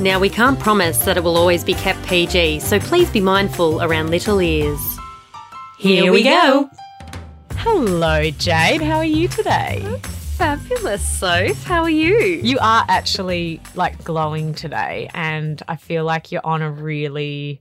Now, we can't promise that it will always be kept PG, so please be mindful around little ears. Here we go. Hello, Jade. How are you today? Fabulous, Soph. How are you? You are actually like glowing today, and I feel like you're on a really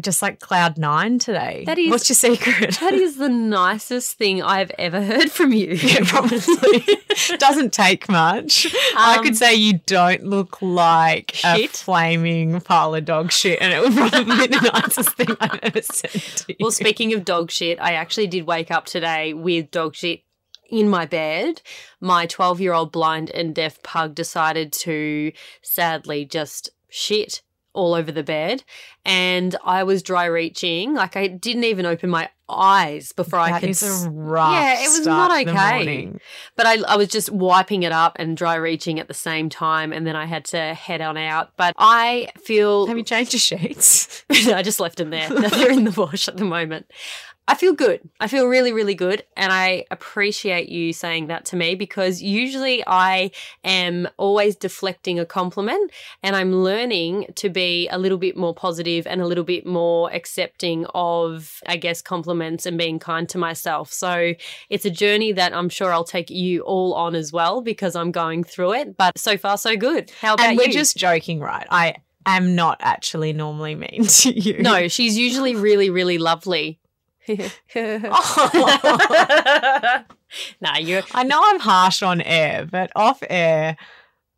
just like cloud nine today. That is- What's your secret? That is the nicest thing I've ever heard from you. Yeah, probably doesn't take much. I Um, could say you don't look like a Shit. flaming pile of dog shit, and it would probably be the nicest thing I've ever said to you. Well, speaking of dog shit, I actually did wake up today with dog shit in my bed. My 12 year old blind and deaf pug decided to sadly just shit all over the bed. And I was dry reaching. Like, I didn't even open my eyes before I could. is a rough Yeah, it was not okay. But I, I was just wiping it up and dry reaching at the same time. And then I had to head on out. But I feel. Have you changed your sheets? I just left them there. They're in the wash at the moment. I feel good. I feel really, really good. And I appreciate you saying that to me because usually I am always deflecting a compliment and I'm learning to be a little bit more positive and a little bit more accepting of, I guess, compliments and being kind to myself. So it's a journey that I'm sure I'll take you all on as well because I'm going through it. But so far, so good. How about and we're you? just joking, right? I am not actually normally mean to you. No, she's usually really, really lovely. nah, you're I know I'm harsh on air, but off air,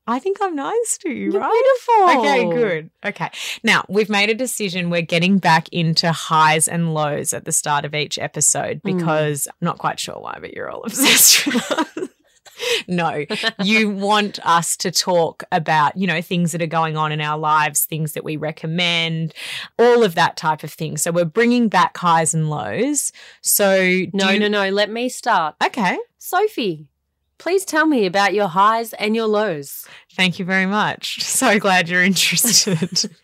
I think I'm nice to you, You're right? beautiful. Okay, good. Okay. Now, we've made a decision. We're getting back into highs and lows at the start of each episode Mm. because I'm not quite sure why, but you're all obsessed with us. No, you want us to talk about, you know, things that are going on in our lives, things that we recommend, all of that type of thing. So we're bringing back highs and lows. So, No, you- no, no. Let me start. Okay. Sophie, please tell me about your highs and your lows. Thank you very much. So glad you're interested.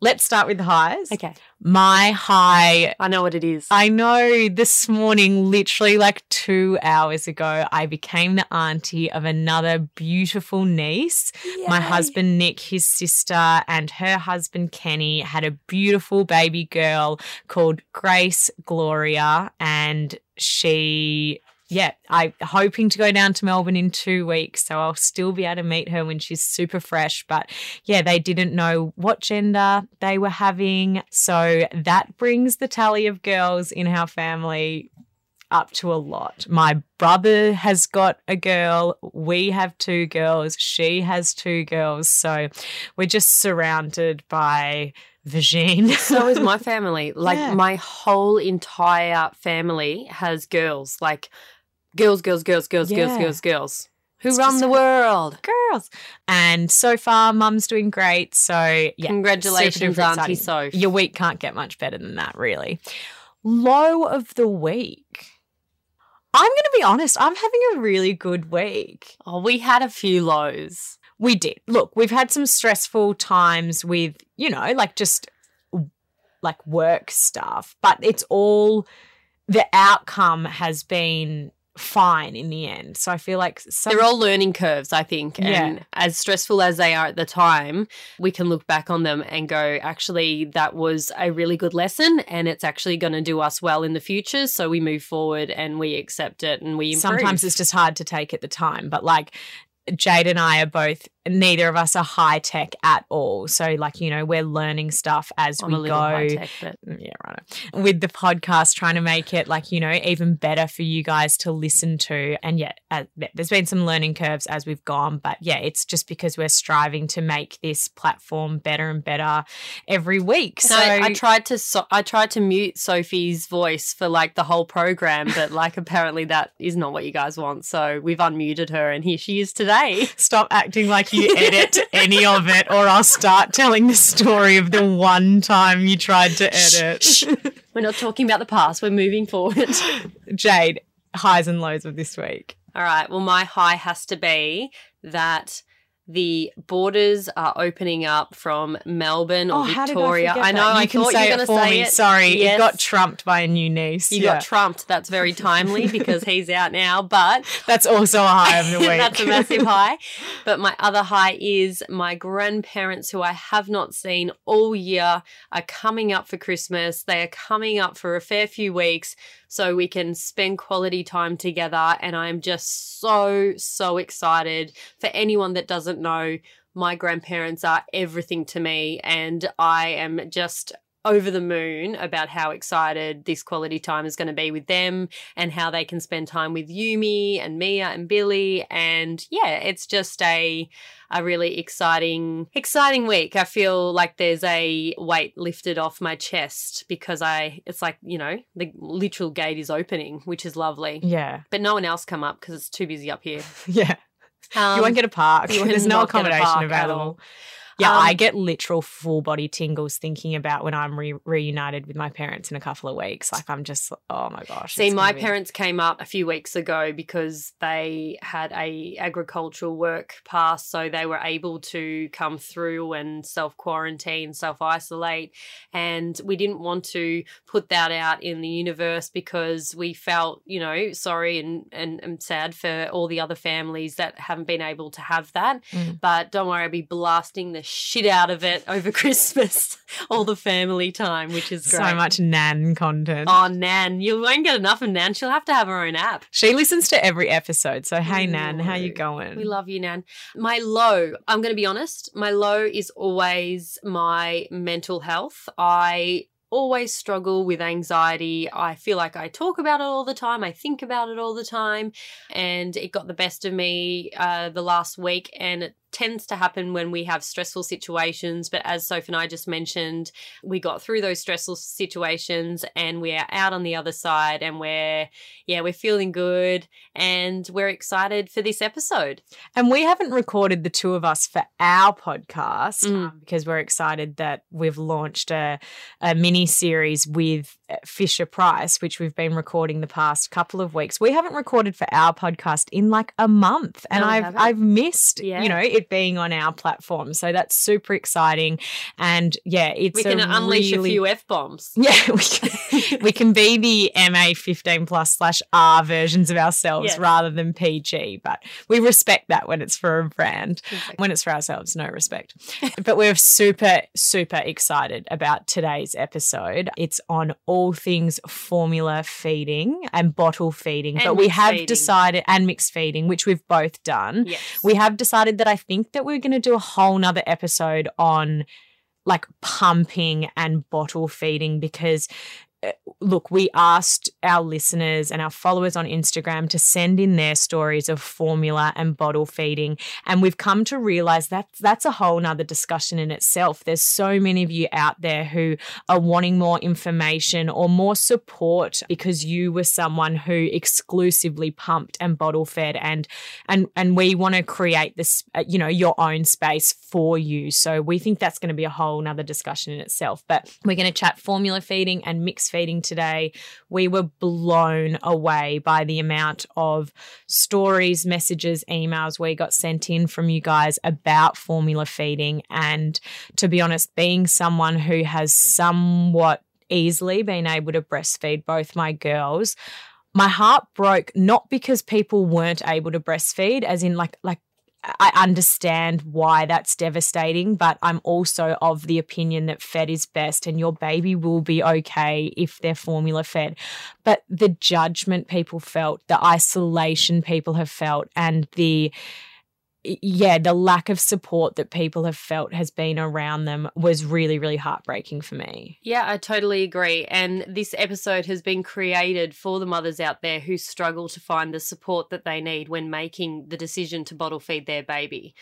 Let's start with the highs. Okay. My high, I know what it is. I know this morning, literally like two hours ago, I became the auntie of another beautiful niece. My husband Nick, his sister, and her husband Kenny had a beautiful baby girl called Grace Gloria, and she. Yeah, I'm hoping to go down to Melbourne in two weeks, so I'll still be able to meet her when she's super fresh. But yeah, they didn't know what gender they were having. So that brings the tally of girls in our family up to a lot. My brother has got a girl. We have two girls. She has two girls. So we're just surrounded by vagine. so is my family. Like Yeah. my whole entire family has girls. Like girls, girls, girls, girls, girls, Yeah. girls, girls. Who It's run the world? girls. And so far, mum's doing great. So yeah. Congratulations, Auntie. Soph. Your week can't get much better than that, really. Low of the week. I'm going to be honest, I'm having a really good week. Oh, we had a few lows. We did. Look, we've had some stressful times with, you know, like just like work stuff, but it's all the outcome has been fine in the end. So I feel like some, They're all learning curves, I think. Yeah. And as stressful as they are at the time, we can look back on them and go, actually, that was a really good lesson and it's actually going to do us well in the future. So we move forward and we accept it and we improve. sometimes it's just hard to take at the time, but like Jade and I are both neither of us are high tech at all. So like, you know, we're learning stuff as I'm we go. tech, but Yeah, right. With the podcast, trying to make it like, you know, even better for you guys to listen to. And yeah, uh, there's been some learning curves as we've gone. But yeah, it's just because we're striving to make this platform better and better every week. And So I, I tried to so- I tried to mute Sophie's voice for like the whole program, but like apparently that is not what you guys want. So we've unmuted her, and here she is today. stop acting like you edit any of it, or I'll start telling the story of the one time you tried to edit. We're not talking about the past. We're moving forward. Jade, highs and lows of this week. All right. Well, my high has to be that the borders are opening up from Melbourne or Oh, did I Victoria. I know. that? I can thought say you were it going to for say me. it. Sorry, Yes. it got trumped by a new niece. You Yeah. got trumped. That's very timely because he's out now. But That's also a high of the week. That's a massive high. But my other high is my grandparents, who I have not seen all year, are coming up for Christmas. They are coming up for a fair few weeks so we can spend quality time together. And I'm just so, so excited. For anyone that doesn't know, my grandparents are everything to me. And I am just over the moon about how excited this quality time is going to be with them and how they can spend time with Yumi and Mia and Billy. And yeah, it's just a a really exciting exciting week. I feel like there's a weight lifted off my chest because I it's like, you know, the literal gate is opening, which is lovely. yeah, But no one else come up because it's too busy up here. yeah. Um, you won't get a park. There's no not get a accommodation available. Yeah, Um, I get literal full body tingles thinking about when I'm re- reunited with my parents in a couple of weeks. Like I'm just, oh my gosh. See, my be- parents came up a few weeks ago because they had a agricultural work pass, so they were able to come through and self quarantine, self isolate, and we didn't want to put that out in the universe because we felt, you know, sorry and and, and sad for all the other families that haven't been able to have that. Mm. But don't worry, I'll be blasting the shit out of it over Christmas, all the family time, which is great. so much nan content. Oh, Nan, you won't get enough of Nan. She'll have to have her own app. She listens to every episode. So hey, Nan, how you going? We love you, Nan. My low, I'm going to be honest, my low is always my mental health. I always struggle with anxiety. I feel like I talk about it all the time. I think about it all the time. And it got the best of me uh, the last week. And it tends to happen when we have stressful situations. But as Soph and I just mentioned, we got through those stressful situations and we are out on the other side and we're, yeah, we're feeling good and we're excited for this episode. And we haven't recorded the two of us for our podcast Mm. um, because we're excited that we've launched a, a mini series with Fisher Price, which we've been recording the past couple of weeks. We haven't recorded for our podcast in like a month, and No, I've haven't. I've missed Yeah. you know it being on our platform. So that's super exciting, and yeah, it's we can a unleash really- a few F bombs. Yeah, we can, we can be the MA 15 plus slash R versions of ourselves rather than PG, but we respect that when it's for a brand. When it's for ourselves, no respect. but we're super, super excited about today's episode. It's on all things formula feeding and bottle feeding, And but we have feeding. decided, and mixed feeding, which we've both done. Yes. We have decided that I think that we're going to do a whole nother episode on like pumping and bottle feeding because look, we asked our listeners and our followers on Instagram to send in their stories of formula and bottle feeding. And we've come to realize that that's a whole nother discussion in itself. There's so many of you out there who are wanting more information or more support because you were someone who exclusively pumped and bottle fed and and and we want to create this uh, you know your own space for you so we think that's going to be a whole nother discussion in itself but we're going to chat formula feeding and mix feeding today we were blown away by the amount of stories messages emails we got sent in from you guys about formula feeding. And to be honest being someone who has somewhat easily been able to breastfeed both my girls my heart broke not because people weren't able to breastfeed as in like like I understand why that's devastating, but I'm also of the opinion that fed is best and your baby will be okay if they're formula fed. But the judgment people felt, the isolation people have felt, and the yeah, the lack of support that people have felt has been around them was really, really heartbreaking for me. Yeah, I totally agree. And this episode has been created for the mothers out there who struggle to find the support that they need when making the decision to bottle feed their baby.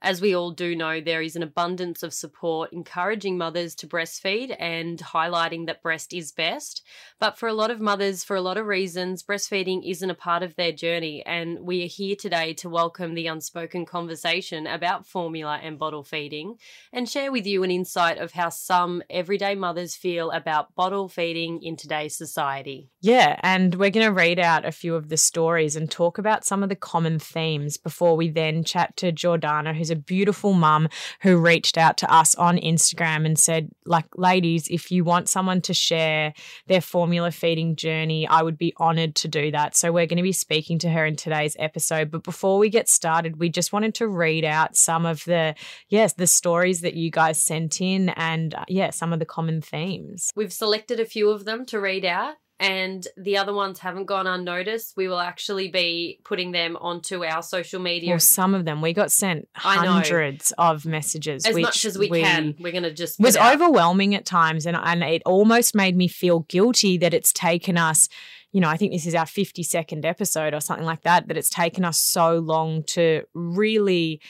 As we all do know, there is an abundance of support encouraging mothers to breastfeed and highlighting that breast is best. But for a lot of mothers, for a lot of reasons, breastfeeding isn't a part of their journey. And we are here today to welcome the unspoken conversation about formula and bottle feeding and share with you an insight of how some everyday mothers feel about bottle feeding in today's society. Yeah, and we're going to read out a few of the stories and talk about some of the common themes before we then chat to Jordana, who's a beautiful mum who reached out to us on Instagram and said, like, ladies, if you want someone to share their formula feeding journey, I would be honored to do that. So we're going to be speaking to her in today's episode. But before we get started, we just wanted to read out some of the, yes, the stories that you guys sent in and, uh, yeah, some of the common themes. We've selected a few of them to read out and the other ones haven't gone unnoticed, we will actually be putting them onto our social media. Well, some of them we got sent hundreds of messages, as much as we, we can. We're going to just was overwhelming at times, and and it almost made me feel guilty that it's taken us you know, I think this is our 52nd episode or something like that, that it's taken us so long to really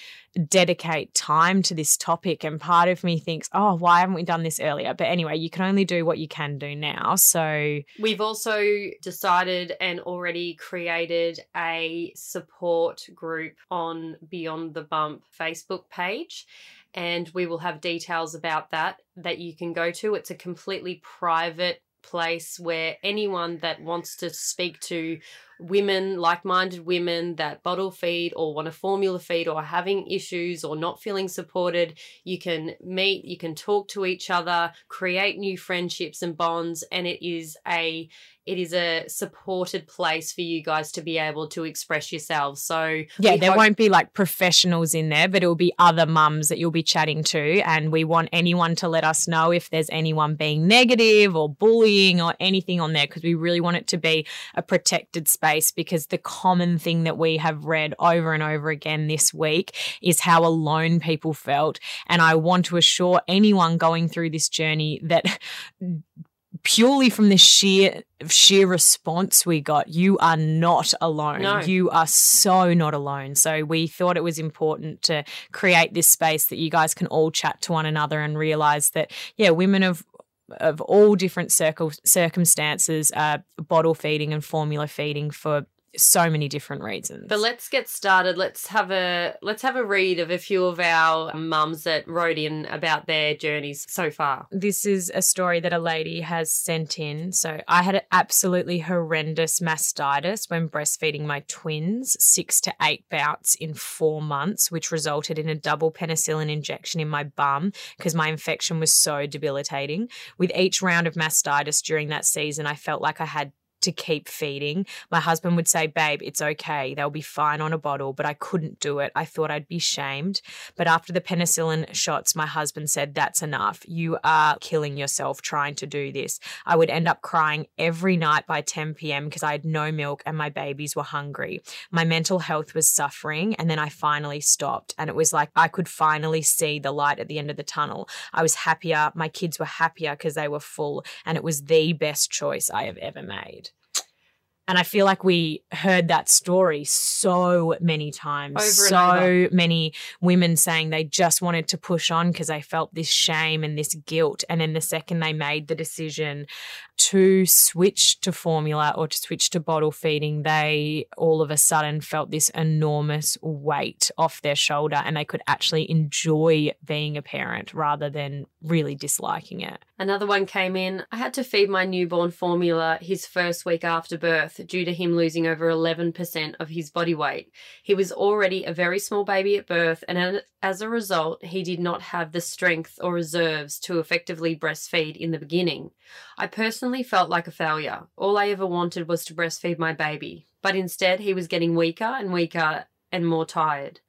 dedicate time to this topic. And part of me thinks, oh, why haven't we done this earlier? But anyway, you can only do what you can do now. So we've also decided and already created a support group on Beyond the Bump Facebook page and we will have details about that that you can go to. It's a completely private place where anyone that wants to speak to women, like minded women that bottle feed or want to formula feed or having issues or not feeling supported, you can meet, you can talk to each other, create new friendships and bonds. And it is a it is a supported place for you guys to be able to express yourselves. So yeah, there hope- won't be like professionals in there, but it will be other mums that you'll be chatting to, and we want anyone to let us know if there's anyone being negative or bullying or anything on there because we really want it to be a protected space. Because the common thing that we have read over and over again this week is how alone people felt, and I want to assure anyone going through this journey that purely from the sheer sheer response we got you are not alone. No. you are so not alone. So we thought it was important to create this space that you guys can all chat to one another and realize that yeah women of of all different circle, circumstances uh, bottle feeding and formula feeding for so many different reasons. But let's get started. Let's have a let's have a read of a few of our mums that wrote in about their journeys so far. This is a story that a lady has sent in. So I had an absolutely horrendous mastitis when breastfeeding my twins, 6 to 8 bouts in 4 months, which resulted in a double penicillin injection in my bum because my infection was so debilitating. With each round of mastitis during that season, I felt like I had to keep feeding. My husband would say, Babe, it's okay. They'll be fine on a bottle, but I couldn't do it. I thought I'd be shamed. But after the penicillin shots, my husband said, That's enough. You are killing yourself trying to do this. I would end up crying every night by 10 p.m. because I had no milk and my babies were hungry. My mental health was suffering. And then I finally stopped. And it was like I could finally see the light at the end of the tunnel. I was happier. My kids were happier because they were full. And it was the best choice I have ever made. And I feel like we heard that story so many times. Over so many women saying they just wanted to push on because they felt this shame and this guilt. And then the second they made the decision to switch to formula or to switch to bottle feeding, they all of a sudden felt this enormous weight off their shoulder and they could actually enjoy being a parent rather than really disliking it. Another one came in. I had to feed my newborn formula his first week after birth due to him losing over 11% of his body weight. He was already a very small baby at birth, and as a result, he did not have the strength or reserves to effectively breastfeed in the beginning. I personally felt like a failure. All I ever wanted was to breastfeed my baby, but instead, he was getting weaker and weaker and more tired.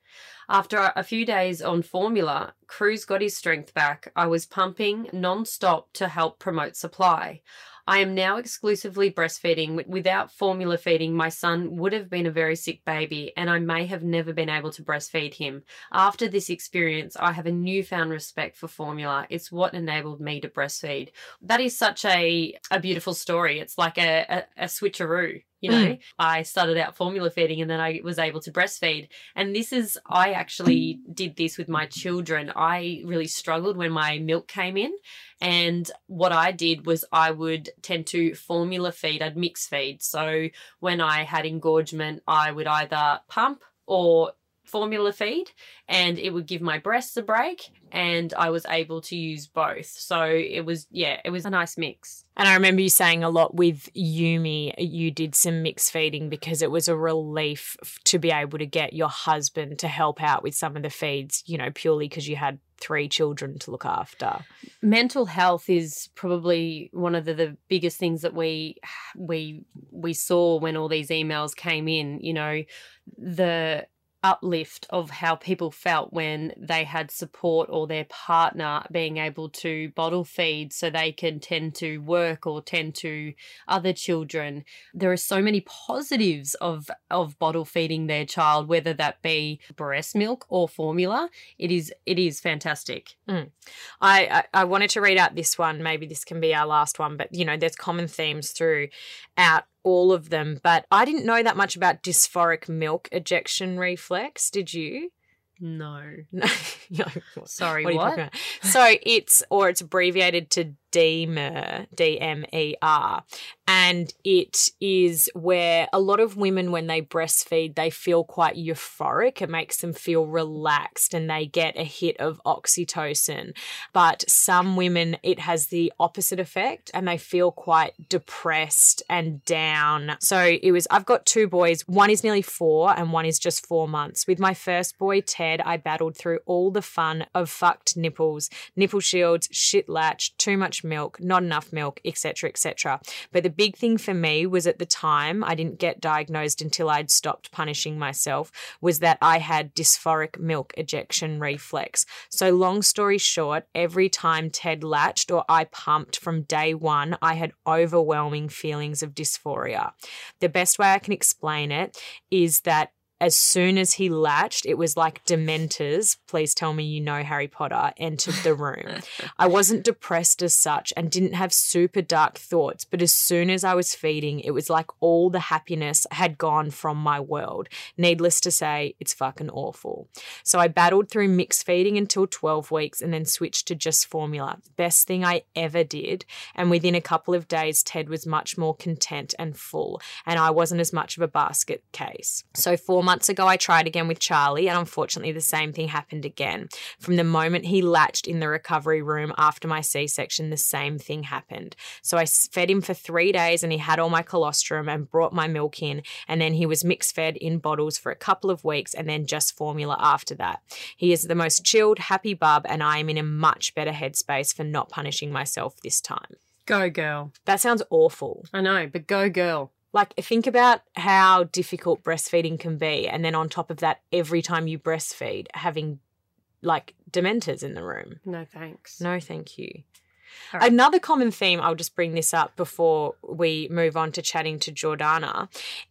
After a few days on formula, Cruz got his strength back. I was pumping non stop to help promote supply. I am now exclusively breastfeeding. Without formula feeding, my son would have been a very sick baby and I may have never been able to breastfeed him. After this experience, I have a newfound respect for formula. It's what enabled me to breastfeed. That is such a, a beautiful story. It's like a, a, a switcheroo You know, mm. I started out formula feeding and then I was able to breastfeed. And this is, I actually did this with my children. I really struggled when my milk came in. And what I did was I would tend to formula feed, I'd mix feed. So when I had engorgement, I would either pump or formula feed and it would give my breasts a break and I was able to use both. So it was yeah, it was a nice mix. And I remember you saying a lot with Yumi, you did some mixed feeding because it was a relief to be able to get your husband to help out with some of the feeds, you know, purely because you had three children to look after. Mental health is probably one of the, the biggest things that we we we saw when all these emails came in, you know, the uplift of how people felt when they had support or their partner being able to bottle feed so they can tend to work or tend to other children. There are so many positives of of bottle feeding their child whether that be breast milk or formula. It is it is fantastic. Mm. I, I i wanted to read out this one. Maybe this can be our last one but you know there's common themes throughout all of them, but I didn't know that much about dysphoric milk ejection reflex. Did you? No. No. Sorry, what? what? So it's, or it's abbreviated to DMER, D M E R. And it is where a lot of women, when they breastfeed, they feel quite euphoric. It makes them feel relaxed and they get a hit of oxytocin. But some women, it has the opposite effect and they feel quite depressed and down. So it was, I've got two boys. One is nearly four and one is just four months. With my first boy, Ted, I battled through all the fun of fucked nipples, nipple shields, shit latch, too much much milk, not enough milk, etc., etc. But the big thing for me was at the time, I didn't get diagnosed until I'd stopped punishing myself, was that I had dysphoric milk ejection reflex. So, long story short, every time Ted latched or I pumped from day one, I had overwhelming feelings of dysphoria. The best way I can explain it is that as soon as he latched, it was like Dementors, please tell me you know Harry Potter, entered the room. I wasn't depressed as such and didn't have super dark thoughts, but as soon as I was feeding, it was like all the happiness had gone from my world. Needless to say, it's fucking awful. So I battled through mixed feeding until 12 weeks and then switched to just formula. Best thing I ever did. And within a couple of days, Ted was much more content and full, and I wasn't as much of a basket case. So, four months ago, I tried again with Charlie, and unfortunately, the same thing happened again. From the moment he latched in the recovery room after my C section, the same thing happened. So I fed him for three days, and he had all my colostrum and brought my milk in, and then he was mixed fed in bottles for a couple of weeks, and then just formula after that. He is the most chilled, happy bub, and I am in a much better headspace for not punishing myself this time. Go, girl. That sounds awful. I know, but go, girl. Like, think about how difficult breastfeeding can be. And then on top of that, every time you breastfeed, having like dementors in the room. No thanks. No, thank you. Right. Another common theme, I'll just bring this up before we move on to chatting to Jordana,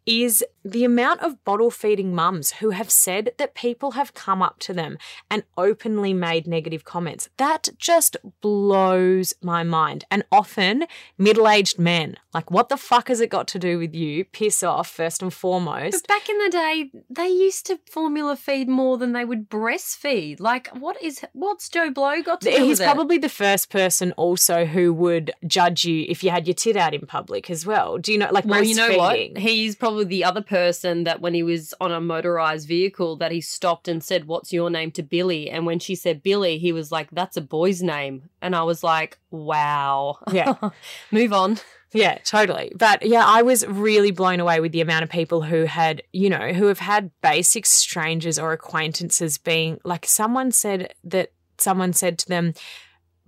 is the amount of bottle feeding mums who have said that people have come up to them and openly made negative comments. That just blows my mind. And often middle aged men. Like, what the fuck has it got to do with you? Piss off, first and foremost. But back in the day, they used to formula feed more than they would breastfeed. Like, what is, what's Joe Blow got to do He's probably the first person also who would judge you if you had your tit out in public as well. Do you know, like, well, you know what? He's probably the other person person that when he was on a motorized vehicle that he stopped and said, "What's your name?" to Billy, and when she said Billy, he was like, "That's a boy's name," and I was like, "Wow." Yeah. Move on. Yeah, totally. But yeah, I was really blown away with the amount of people who had, you know, who have had basic strangers or acquaintances being like someone said that someone said to them,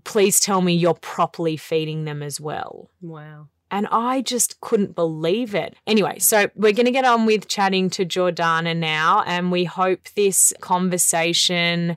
please tell me you're properly feeding them as well. Wow. And I just couldn't believe it. Anyway, so we're going to get on with chatting to Jordana now, and we hope this conversation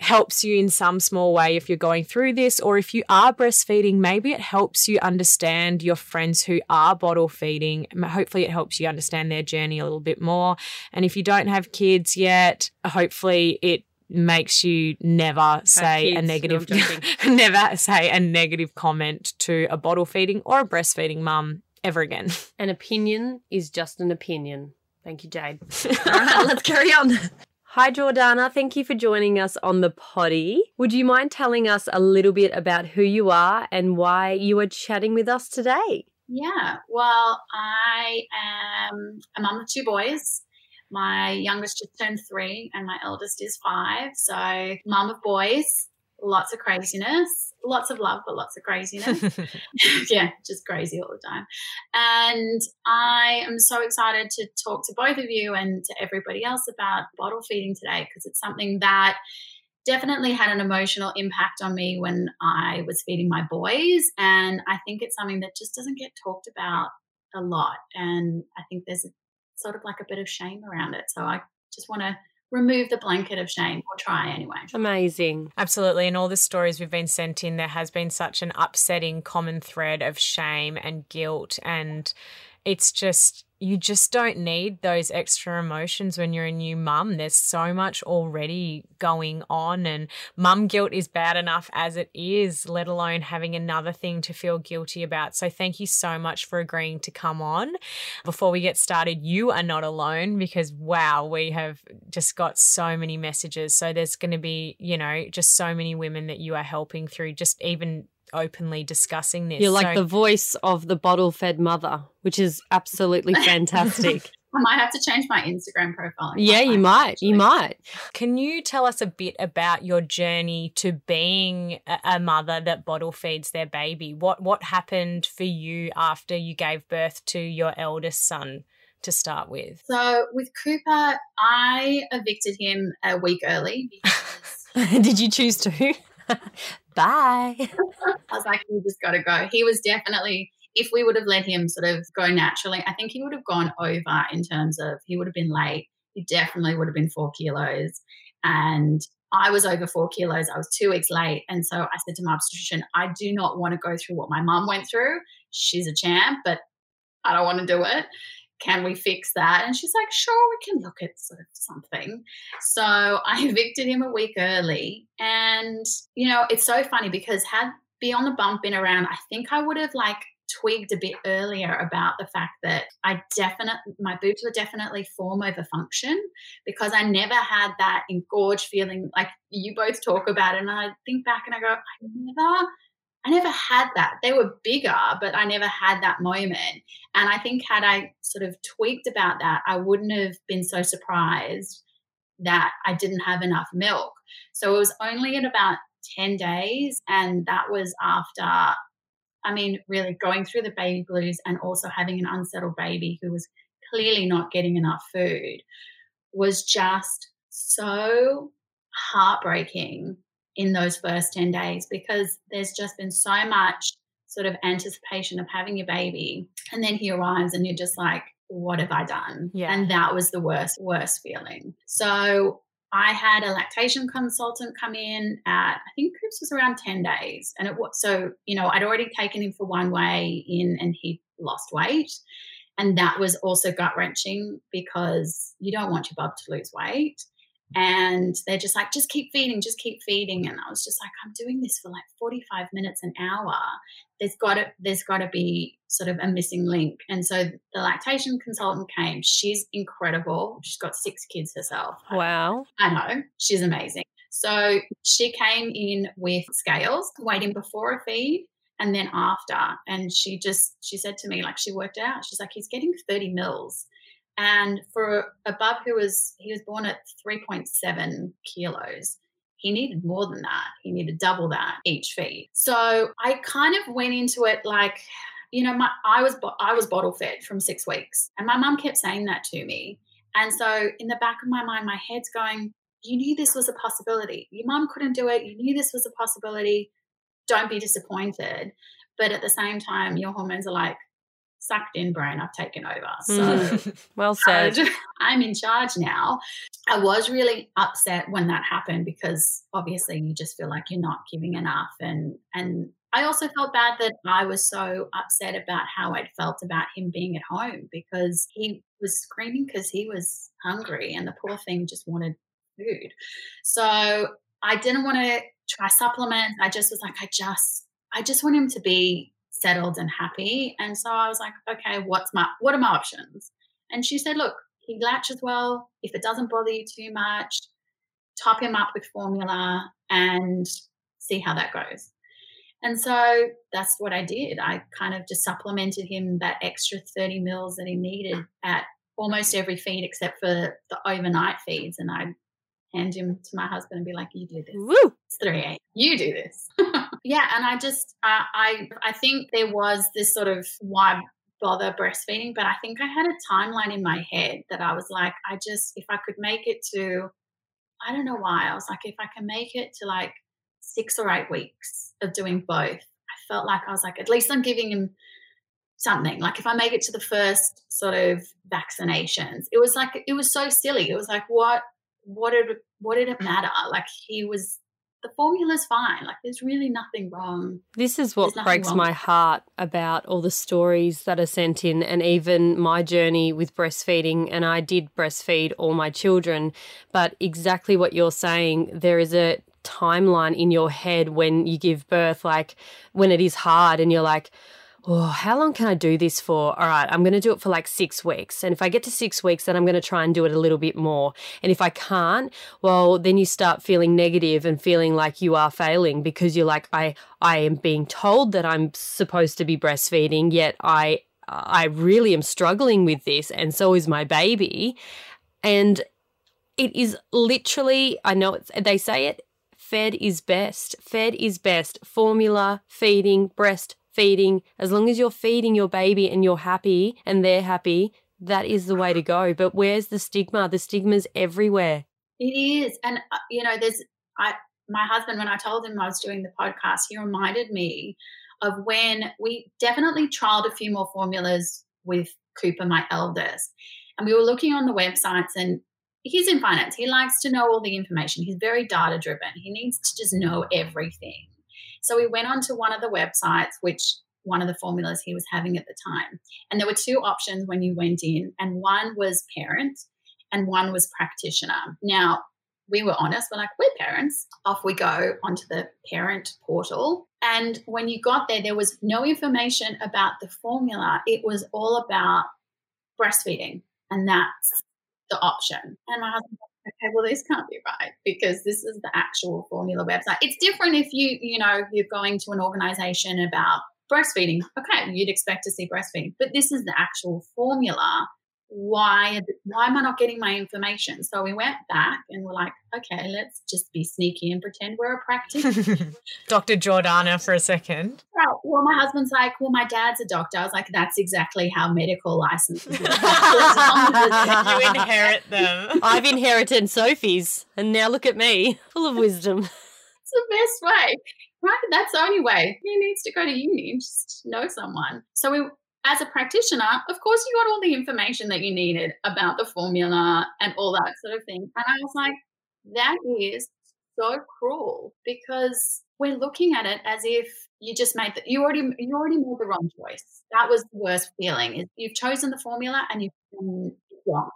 helps you in some small way if you're going through this, or if you are breastfeeding, maybe it helps you understand your friends who are bottle feeding. Hopefully, it helps you understand their journey a little bit more. And if you don't have kids yet, hopefully, it makes you never say a negative no, never say a negative comment to a bottle feeding or a breastfeeding mum ever again. An opinion is just an opinion. Thank you, Jade. All right, let's carry on. Hi, Jordana. Thank you for joining us on the potty. Would you mind telling us a little bit about who you are and why you are chatting with us today? Yeah, well, I am a mum of two boys. My youngest just turned three, and my eldest is five. So, mum of boys, lots of craziness, lots of love, but lots of craziness. yeah, just crazy all the time. And I am so excited to talk to both of you and to everybody else about bottle feeding today because it's something that definitely had an emotional impact on me when I was feeding my boys. And I think it's something that just doesn't get talked about a lot. And I think there's a, sort of like a bit of shame around it. So I just want to remove the blanket of shame or try anyway. Amazing. Absolutely. And all the stories we've been sent in, there has been such an upsetting common thread of shame and guilt. And it's just, you just don't need those extra emotions when you're a new mum. There's so much already going on, and mum guilt is bad enough as it is, let alone having another thing to feel guilty about. So, thank you so much for agreeing to come on. Before we get started, you are not alone because wow, we have just got so many messages. So, there's going to be, you know, just so many women that you are helping through just even openly discussing this. You're like so, the voice of the bottle fed mother, which is absolutely fantastic. I might have to change my Instagram profile. Yeah, you might. Actually. You might. Can you tell us a bit about your journey to being a mother that bottle feeds their baby? What what happened for you after you gave birth to your eldest son? To start with, so with Cooper, I evicted him a week early. Because... Did you choose to? Bye. I was like, we just got to go. He was definitely, if we would have let him sort of go naturally, I think he would have gone over in terms of he would have been late. He definitely would have been four kilos. And I was over four kilos. I was two weeks late. And so I said to my obstetrician, I do not want to go through what my mum went through. She's a champ, but I don't want to do it can we fix that? And she's like, sure, we can look at sort of something. Mm-hmm. So I evicted him a week early. And, you know, it's so funny because had Beyond the Bump been around, I think I would have like twigged a bit earlier about the fact that I definitely, my boobs were definitely form over function because I never had that engorged feeling like you both talk about it. And I think back and I go, I never I never had that. They were bigger, but I never had that moment. And I think had I sort of tweaked about that, I wouldn't have been so surprised that I didn't have enough milk. So it was only at about 10 days. And that was after, I mean, really going through the baby blues and also having an unsettled baby who was clearly not getting enough food was just so heartbreaking in those first 10 days because there's just been so much sort of anticipation of having your baby. And then he arrives and you're just like, what have I done? Yeah. And that was the worst, worst feeling. So I had a lactation consultant come in at, I think Coops was around 10 days. And it was, so, you know, I'd already taken him for one weigh in and he lost weight. And that was also gut wrenching because you don't want your bub to lose weight and they're just like just keep feeding just keep feeding. And i was just like i'm doing this for like 45 minutes an hour. There's got to there's got to be sort of a missing link. And so the lactation consultant came. She's incredible. She's got six kids herself. Wow. I know. She's amazing. So she came in with scales waiting before a feed and then after. And she just she said to me like she worked out. She's like he's getting 30 mils and for a bub who was, he was born at 3.7 kilos, he needed more than that. He needed double that each feed. So I kind of went into it like, you know, my I was I was bottle fed from six weeks, and my mum kept saying that to me. And so in the back of my mind, my head's going, "You knew this was a possibility. Your mum couldn't do it. You knew this was a possibility. Don't be disappointed." But at the same time, your hormones are like, sucked in brain I've taken over. So well said. I'm in charge now. I was really upset when that happened because obviously you just feel like you're not giving enough and and I also felt bad that I was so upset about how I'd felt about him being at home because he was screaming because he was hungry and the poor thing just wanted food. So I didn't want to try supplements. I just was like, I just I just want him to be settled and happy. And so I was like, okay, what's my what are my options? And she said, look, he latches well. If it doesn't bother you too much, top him up with formula and see how that goes. And so that's what I did. I kind of just supplemented him that extra 30 mils that he needed at almost every feed except for the overnight feeds. And I hand him to my husband and be like, "You do this. Woo! It's three a. You do this." yeah, and I just, uh, I, I think there was this sort of why bother breastfeeding, but I think I had a timeline in my head that I was like, I just, if I could make it to, I don't know why, I was like, if I can make it to like six or eight weeks of doing both, I felt like I was like, at least I'm giving him something. Like if I make it to the first sort of vaccinations, it was like it was so silly. It was like what what did what did it mm. matter? Like he was the formula's fine. Like there's really nothing wrong. This is what breaks my heart about all the stories that are sent in and even my journey with breastfeeding and I did breastfeed all my children, but exactly what you're saying, there is a timeline in your head when you give birth like when it is hard and you're like oh, how long can I do this for? All right, I'm going to do it for like six weeks. And if I get to six weeks, then I'm going to try and do it a little bit more. And if I can't, well, then you start feeling negative and feeling like you are failing because you're like, I, I am being told that I'm supposed to be breastfeeding, yet I, I really am struggling with this. And so is my baby. And it is literally, I know they say it, fed is best. Fed is best. Formula, feeding, breast, feeding, as long as you're feeding your baby and you're happy and they're happy, that is the way to go. But where's the stigma? The stigma's everywhere. It is. And, uh, you know, there's, I, my husband, when I told him I was doing the podcast, he reminded me of when we definitely trialed a few more formulas with Cooper, my eldest. And we were looking on the websites, and he's in finance. He likes to know all the information. He's very data driven. He needs to just know everything. So we went onto one of the websites, which one of the formulas he was having at the time. And there were two options when you went in, and one was parent and one was practitioner. Now, we were honest, we're like, we're parents. Off we go onto the parent portal. And when you got there, there was no information about the formula. It was all about breastfeeding. And that's the option. And my husband okay, well, this can't be right because this is the actual formula website. It's different if you, you know, you're going to an organization about breastfeeding. Okay, you'd expect to see breastfeeding, but this is the actual formula why why am I not getting my information? So we went back and we're like, okay, let's just be sneaky and pretend we're a practice. Dr. Jordana for a second. Right. Well, my husband's like, well, my dad's a doctor. I was like, that's exactly how medical licenses work. you inherit them. I've inherited Sophie's, and now look at me, full of wisdom. It's the best way. Right, that's the only way. He needs to go to uni and just know someone. So we as a practitioner, of course, you got all the information that you needed about the formula and all that sort of thing. And I was like, that is so cruel because we're looking at it as if you just made the, you already you already made the wrong choice. That was the worst feeling. Is you've chosen the formula and you've done wrong,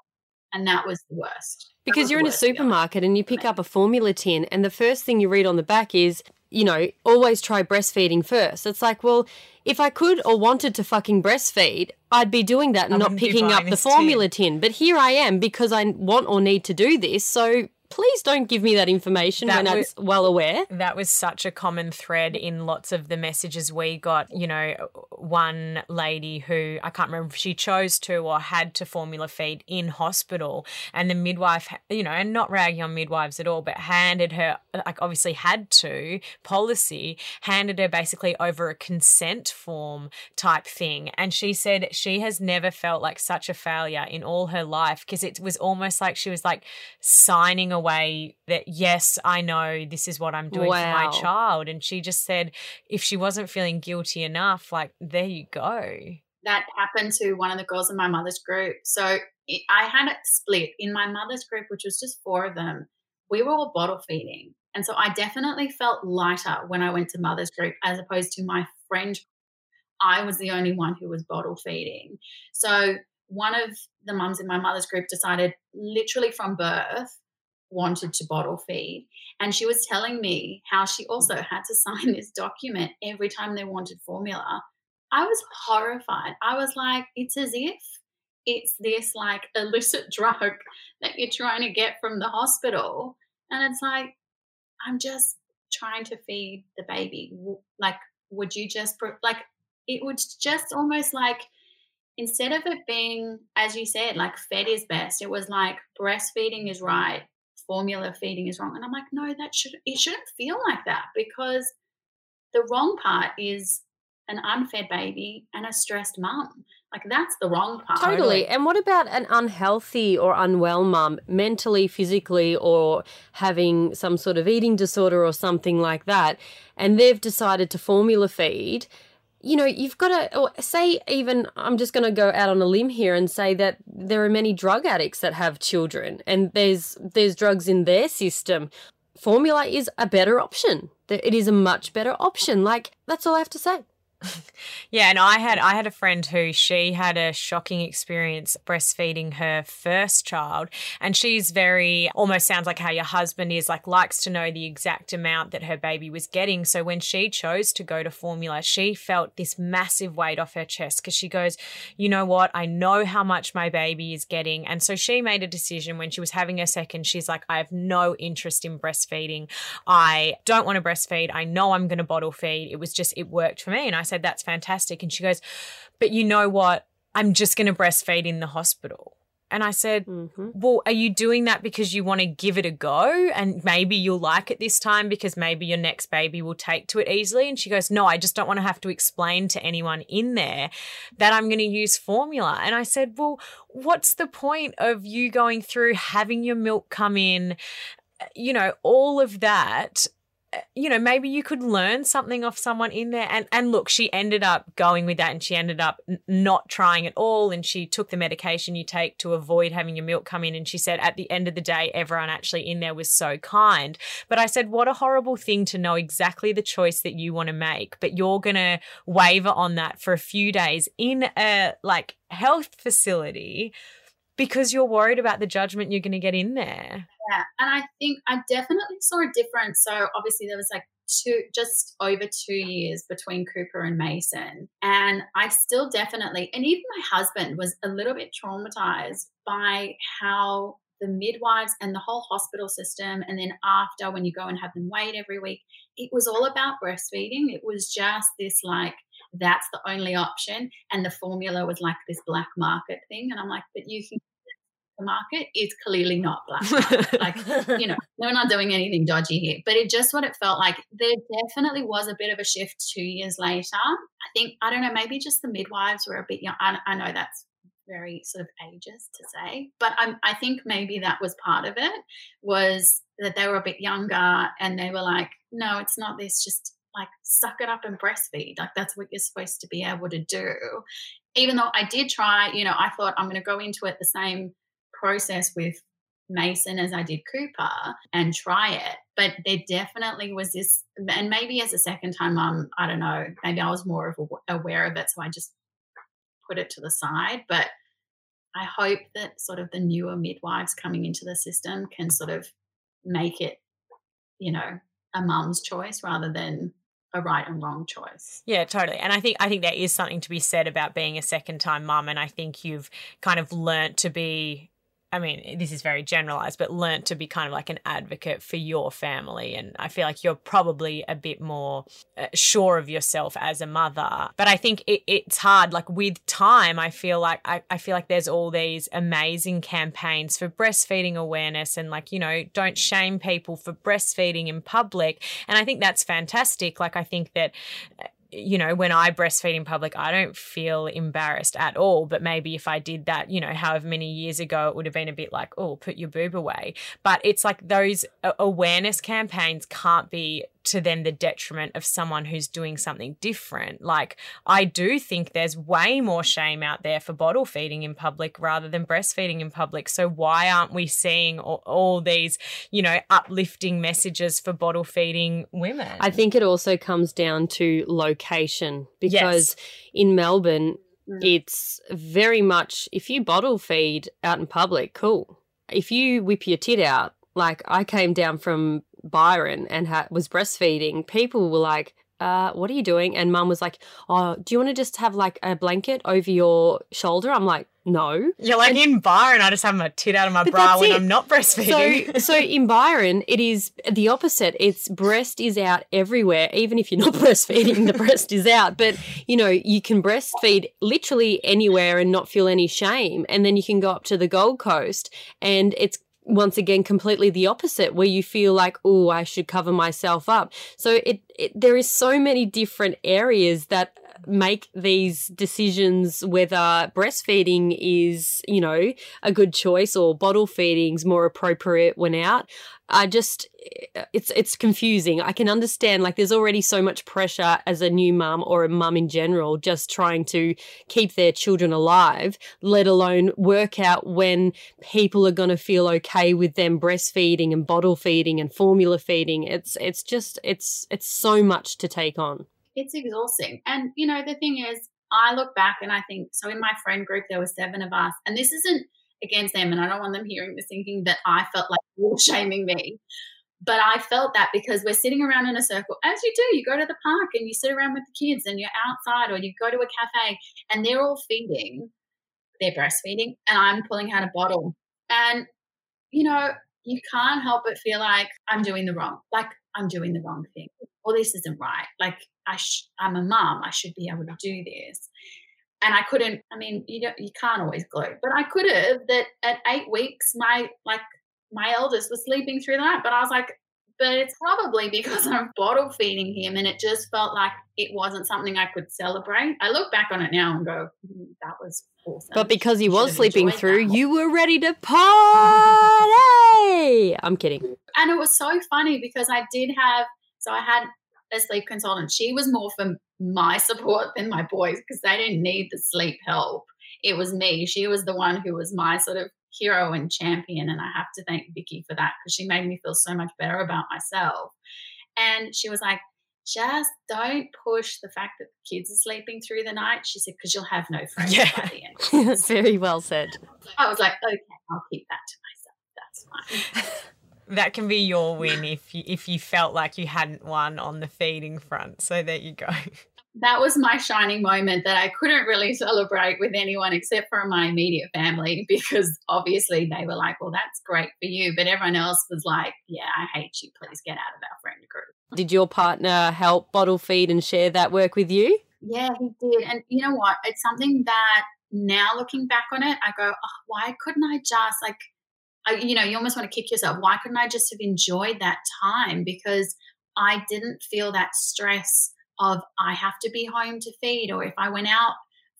and that was the worst. Because you're in a supermarket and you pick up a formula tin, and the first thing you read on the back is you know, always try breastfeeding first. It's like, well, if I could or wanted to fucking breastfeed, I'd be doing that and not picking up the formula tin. tin. But here I am because I want or need to do this. So please don't give me that information that when was, I'm well aware. That was such a common thread in lots of the messages we got. You know, one lady who I can't remember if she chose to or had to formula feed in hospital, and the midwife, you know, and not ragging on midwives at all, but handed her, like, obviously had to, policy, handed her basically over a consent form type thing. And she said she has never felt like such a failure in all her life because it was almost like she was like signing away way that yes i know this is what i'm doing wow. for my child. And she just said if she wasn't feeling guilty enough like there you go. That happened to one of the girls in my mother's group. So i had it split. In my mother's group which was just four of them we were all bottle feeding. And so i definitely felt lighter when i went to mother's group as opposed to my friend. I was the only one who was bottle feeding. So one of the mums in my mother's group decided literally from birth wanted to bottle feed. And she was telling me how she also had to sign this document every time they wanted formula I was horrified. I was like, it's as if it's this like illicit drug that you're trying to get from the hospital. And it's like, I'm just trying to feed the baby. Like, would you just, like, it would just almost like, instead of it being, as you said, like fed is best, it was like breastfeeding is right, formula feeding is wrong. And I'm like, no, that should, it shouldn't feel like that because the wrong part is an unfed baby and a stressed mum. Like that's the wrong part. Totally. And what about an unhealthy or unwell mum, mentally, physically, or having some sort of eating disorder or something like that, and they've decided to formula feed? You know, you've got to or say, even I'm just going to go out on a limb here and say that there are many drug addicts that have children, and there's there's drugs in their system. Formula is a better option. It is a much better option. Like that's all I have to say yeah, and I had I had a friend who she had a shocking experience breastfeeding her first child, and she's very almost sounds like how your husband is like likes to know the exact amount that her baby was getting. So when she chose to go to formula, she felt this massive weight off her chest because she goes, you know what, I know how much my baby is getting, and so she made a decision when she was having her second. She's like, I have no interest in breastfeeding. I don't want to breastfeed. I know I'm going to bottle feed. It was just it worked for me, and I said, That's fantastic. And she goes, But you know what? I'm just going to breastfeed in the hospital. And I said, mm-hmm. Well, are you doing that because you want to give it a go and maybe you'll like it this time because maybe your next baby will take to it easily? And she goes, No, I just don't want to have to explain to anyone in there that I'm going to use formula. And I said, Well, what's the point of you going through having your milk come in? You know, all of that you know, maybe you could learn something off someone in there. And and look, she ended up going with that, and she ended up n- not trying at all. And she took the medication you take to avoid having your milk come in. And she said, at the end of the day, everyone actually in there was so kind. But I said, what a horrible thing to know exactly the choice that you want to make, but you're gonna waver on that for a few days in a like health facility because you're worried about the judgment you're going to get in there. Yeah. And I think I definitely saw a difference. So obviously there was like two just over two years between Cooper and Mason. And I still definitely and even my husband was a little bit traumatized by how the midwives and the whole hospital system and then after when you go and have them weighed every week it was all about breastfeeding it was just this like that's the only option and the formula was like this black market thing and i'm like but you can market is clearly not black. like, you know, we're not doing anything dodgy here. But it just what it felt like. There definitely was a bit of a shift two years later. I think, I don't know, maybe just the midwives were a bit young. I, I know that's very sort of ages to say, but I'm, I think maybe that was part of it was that they were a bit younger and they were like, no, it's not this, just like suck it up and breastfeed. Like that's what you're supposed to be able to do. Even though I did try, you know, I thought I'm going to go into it the same process with Mason as I did Cooper and try it. But there definitely was this, and maybe as a second time mum, I don't know, maybe I was more of aware of it, so I just put it to the side. But I hope that sort of the newer midwives coming into the system can sort of make it, you know, a mum's choice rather than a right and wrong choice. Yeah, totally. And I think I think there is something to be said about being a second time mum and I think you've kind of learnt to be I mean, this is very generalized, but learnt to be kind of like an advocate for your family. And I feel like you're probably a bit more uh, sure of yourself as a mother. But I think it, it's hard. Like with time, I feel like I, I feel like there's all these amazing campaigns for breastfeeding awareness and like, you know, don't shame people for breastfeeding in public. And I think that's fantastic. Like I think that you know, when I breastfeed in public, I don't feel embarrassed at all. But maybe if I did that, you know, however many years ago, it would have been a bit like, oh, put your boob away. But it's like those awareness campaigns can't be to then the detriment of someone who's doing something different. Like, I do think there's way more shame out there for bottle feeding in public rather than breastfeeding in public. So, why aren't we seeing all, all these, you know, uplifting messages for bottle feeding women? I think it also comes down to location because yes. in Melbourne, mm. it's very much if you bottle feed out in public, cool. If you whip your tit out, like I came down from Byron and ha- was breastfeeding, people were like, uh, what are you doing? And mum was like, oh, do you want to just have like a blanket over your shoulder? I'm like, no. You're like And- in Byron, I just have my tit out of my bra when it. I'm not breastfeeding. So, so in Byron, it is the opposite. It's breast is out everywhere. Even if you're not breastfeeding, the breast is out. But you know, you can breastfeed literally anywhere and not feel any shame. And then you can go up to the Gold Coast, and it's once again completely the opposite, where you feel like, oh, I should cover myself up. So it, it there is so many different areas that make these decisions whether breastfeeding is you know a good choice or bottle feeding's more appropriate when out. I just it's it's confusing. I can understand like there's already so much pressure as a new mum or a mum in general just trying to keep their children alive let alone work out when people are going to feel okay with them breastfeeding and bottle feeding and formula feeding. It's it's just it's it's so much to take on it's exhausting. And you know, the thing is, I look back and I think so. In my friend group, there were seven of us, and this isn't against them, and I don't want them hearing this thinking that I felt like you were shaming me. But I felt that because we're sitting around in a circle, as you do. You go to the park and you sit around with the kids, and you're outside, or you go to a cafe, and they're all feeding, they're breastfeeding, and I'm pulling out a bottle, and you know, you can't help but feel like I'm doing the wrong, like I'm doing the wrong thing, or this isn't right. Like I sh- I'm a mom. I should be able to do this. And I couldn't. I mean, you don't, you can't always gloat, but I could have. That at eight weeks, my like my eldest was sleeping through the night, but I was like, but it's probably because I'm bottle feeding him, and it just felt like it wasn't something I could celebrate. I look back on it now and go, "Mm, that was awesome. But because he was sleeping through, that. you were ready to party. I'm kidding. and it was so funny because I did have so I had a sleep consultant. She was more for my support than my boys because they didn't need the sleep help. It was me. She was the one who was my sort of hero and champion, and I have to thank Vicky for that because she made me feel so much better about myself. And she was like, "Just don't push the fact that the kids are sleeping through the night." She said, "Because you'll have no friends Yeah. by the end." Very well said. I was like, "Okay, I'll keep that to myself. That's fine." that can be your win if you if you felt like you hadn't won on the feeding front. So there you go. that was my shining moment that I couldn't really celebrate with anyone except for my immediate family because obviously they were like, well, that's great for you. But everyone else was like, yeah, I hate you. Please get out of our friend group. Did your partner help bottle feed and share that work with you? Yeah, he did. And you know what? It's something that now looking back on it, I go, oh, why couldn't I just like, I, you know, you almost want to kick yourself. Why couldn't I just have enjoyed that time? Because I didn't feel that stress of I have to be home to feed, or if I went out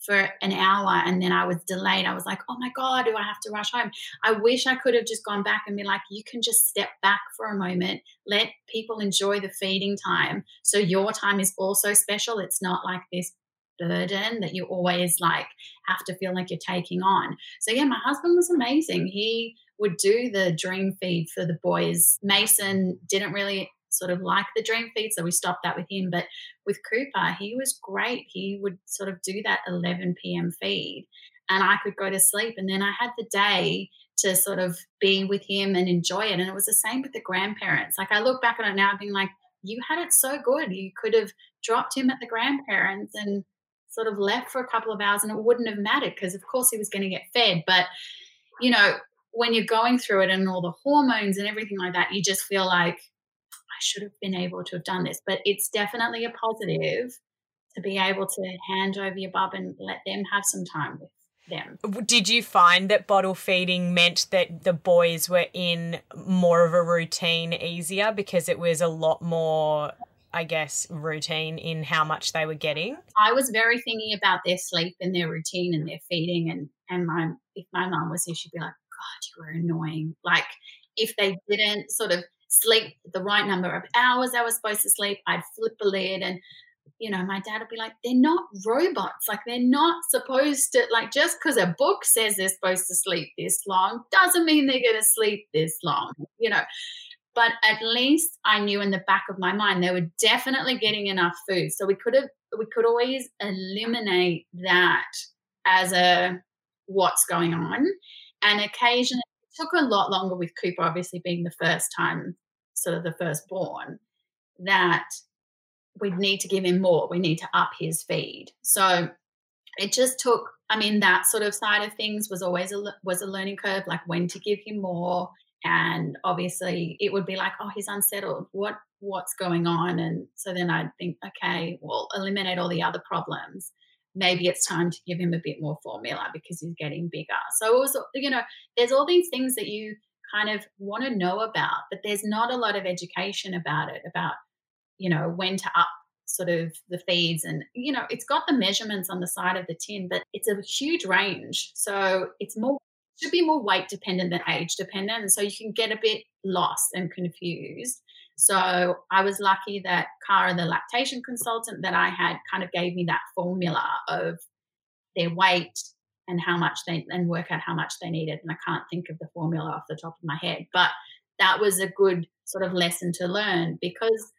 for an hour and then I was delayed, I was like, oh my God, do I have to rush home? I wish I could have just gone back and be like, you can just step back for a moment, let people enjoy the feeding time. So your time is also special. It's not like this burden that you always like have to feel like you're taking on. So yeah, my husband was amazing. He would do the dream feed for the boys. Mason didn't really sort of like the dream feed, so we stopped that with him. But with Cooper, he was great. He would sort of do that 11 p.m. feed, and I could go to sleep. And then I had the day to sort of be with him and enjoy it. And it was the same with the grandparents. Like I look back on it now, being like, you had it so good. You could have dropped him at the grandparents and sort of left for a couple of hours and it wouldn't have mattered because of course he was going to get fed but you know when you're going through it and all the hormones and everything like that you just feel like i should have been able to have done this but it's definitely a positive to be able to hand over your bub and let them have some time with them Did you find that bottle feeding meant that the boys were in more of a routine easier because it was a lot more, I guess, routine in how much they were getting? I was very thinking about their sleep and their routine and their feeding and and my if my mum was here she'd be like god you were annoying like if they didn't sort of sleep the right number of hours they were supposed to sleep I'd flip a lid and you know my dad would be like they're not robots like they're not supposed to like just because a book says they're supposed to sleep this long doesn't mean they're going to sleep this long you know but at least I knew in the back of my mind they were definitely getting enough food. So we could have we could always eliminate that as a what's going on. And occasionally it took a lot longer with Cooper, obviously being the first time, sort of the firstborn, that we'd need to give him more. We need to up his feed. So it just took. I mean, that sort of side of things was always a was a learning curve, like when to give him more. And obviously, it would be like, oh, he's unsettled. What what's going on? And so then I'd think, okay, well, eliminate all the other problems. Maybe it's time to give him a bit more formula because he's getting bigger. So it was, you know, there's all these things that you kind of want to know about, but there's not a lot of education about it, about, you know, when to up sort of the feeds and you know it's got the measurements on the side of the tin but it's a huge range. So it's more should be more weight dependent than age dependent. And so you can get a bit lost and confused so i was lucky that cara the lactation consultant that i had kind of gave me that formula of their weight and how much they and work out how much they needed. And I can't think of the formula off the top of my head, but that was a good sort of lesson to learn because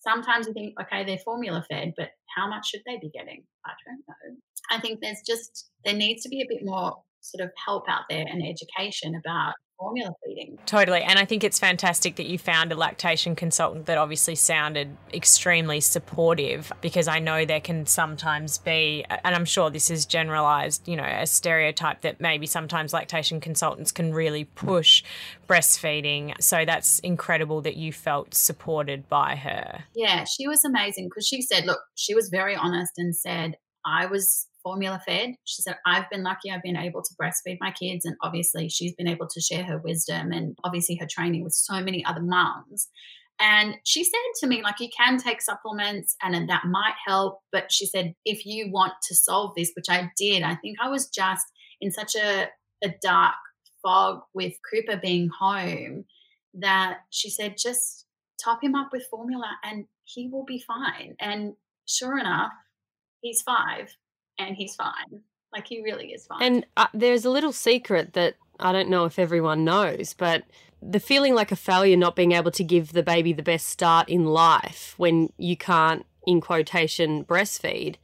sometimes you think, okay, they're formula fed, but how much should they be getting? I don't know. I think there's just there needs to be a bit more sort of help out there and education about formula feeding. Totally. And I think it's fantastic that you found a lactation consultant that obviously sounded extremely supportive because I know there can sometimes be, and I'm sure this is generalized, you know, a stereotype that maybe sometimes lactation consultants can really push breastfeeding. So that's incredible that you felt supported by her. Yeah, she was amazing because she said, look, she was very honest and said, I was formula fed. She said, I've been lucky I've been able to breastfeed my kids. And obviously, she's been able to share her wisdom and obviously her training with so many other moms. And she said to me, like, you can take supplements and that might help. But she said, if you want to solve this, which I did, I think I was just in such a, a dark fog with Cooper being home that she said, just top him up with formula and he will be fine. And sure enough, he's five and he's fine. Like he really is fine. And uh, there's a little secret that I don't know if everyone knows, but the feeling like a failure not being able to give the baby the best start in life when you can't, in quotation, breastfeed,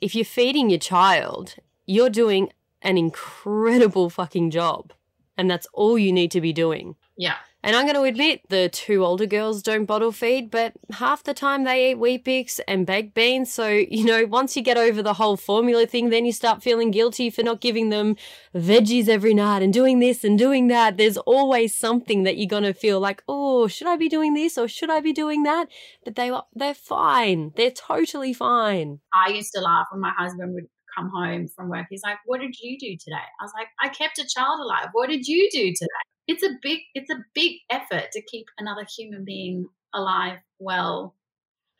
if you're feeding your child, you're doing an incredible fucking job. And that's all you need to be doing. Yeah. And I'm going to admit the two older girls don't bottle feed, but half the time they eat Weet-Bix and baked beans. So, you know, once you get over the whole formula thing, then you start feeling guilty for not giving them veggies every night and doing this and doing that. There's always something that you're going to feel like, oh, should I be doing this or should I be doing that? But they, they're fine. They're totally fine. I used to laugh when my husband would come home from work. He's like, What did you do today? I was like, I kept a child alive. What did you do today? It's a big it's a big effort to keep another human being alive, well,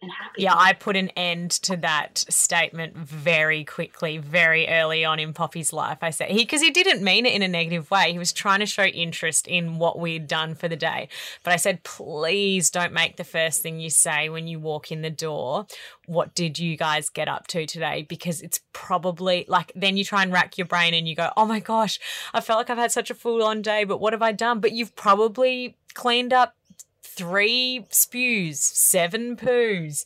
and happy. Yeah, I put an end to that statement very quickly, very early on in Poppy's life. I said he because he didn't mean it in a negative way. He was trying to show interest in what we'd done for the day. But I said, please don't make the first thing you say when you walk in the door. What did you guys get up to today? Because it's probably like then you try and rack your brain and you go, oh my gosh, I felt like I've had such a full on day, but what have I done? But you've probably cleaned up three spews, seven poos.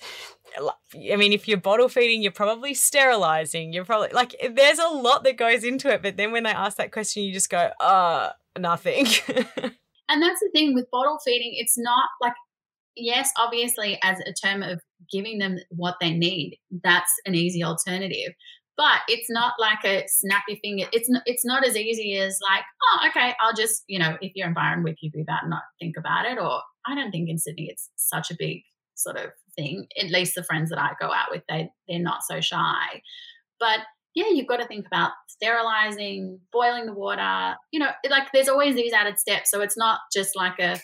I mean, if you're bottle feeding, you're probably sterilizing. You're probably like, there's a lot that goes into it. But then when they ask that question, you just go, uh, nothing. and that's the thing with bottle feeding. It's not like, yes, obviously, as a term of giving them what they need, that's an easy alternative but it's not like a snappy thing. It's not, it's not as easy as like, oh, okay, I'll just, you know, if you're in Byron, whip you do that and not think about it. Or I don't think in Sydney it's such a big sort of thing. At least the friends that I go out with, they they're not so shy. But yeah, you've got to think about sterilizing, boiling the water. You know, like there's always these added steps. So it's not just like a,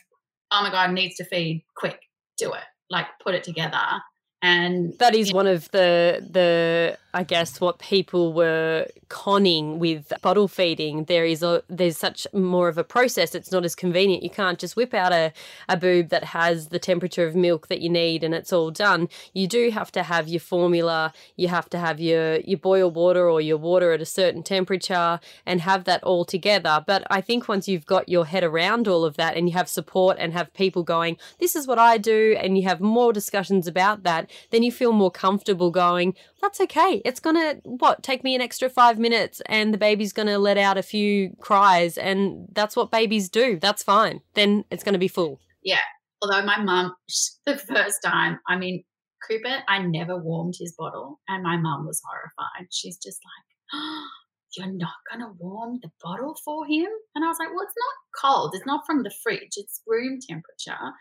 oh my god, needs to feed, quick, do it. Like put it together and that is one of the the I guess what people were conning with bottle feeding. There is a there's such more of a process. It's not as convenient. You can't just whip out a, a boob that has the temperature of milk that you need and it's all done. You do have to have your formula. You have to have your your boil water or your water at a certain temperature and have that all together. But I think once you've got your head around all of that and you have support and have people going, this is what I do, and you have more discussions about that then you feel more comfortable going, that's okay. It's to, what, take me an extra five minutes and the baby's to let out a few cries. And that's what babies do. That's fine. Then it's to be full. Yeah. Although my mum, the first time, I mean, Cooper, I never warmed his bottle, and my mum was horrified. She's just like, oh, You're not to warm the bottle for him? And I was like, Well, it's not cold. It's not from the fridge, it's room temperature.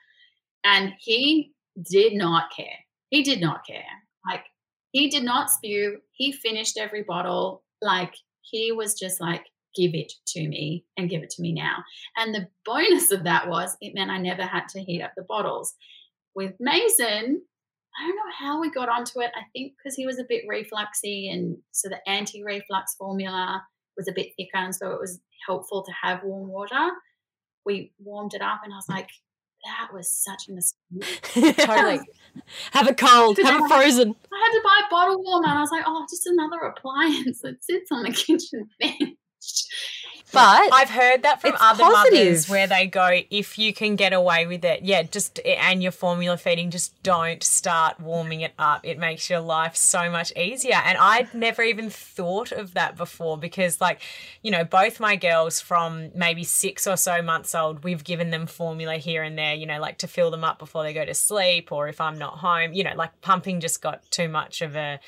And he did not care. He did not care. Like, he did not spew. He finished every bottle. Like, he was just like, give it to me and give it to me now. And the bonus of that was it meant I never had to heat up the bottles. With Mason, I don't know how we got onto it. I think because he was a bit refluxy, and so the anti reflux formula was a bit thicker, and so it was helpful to have warm water. We warmed it up, and I was like, that was such a mistake. totally. have a cold, have a frozen. I had to buy a bottle warmer, and I was like, oh, just another appliance that sits on the kitchen bench. But I've heard that from other positive. mothers where they go, if you can get away with it, yeah, just and you're formula feeding, just don't start warming it up. It makes your life so much easier. And I'd never even thought of that before because, like, you know, both my girls from maybe six or so months old, we've given them formula here and there, you know, like to fill them up before they go to sleep or if I'm not home, you know, like pumping just got too much of a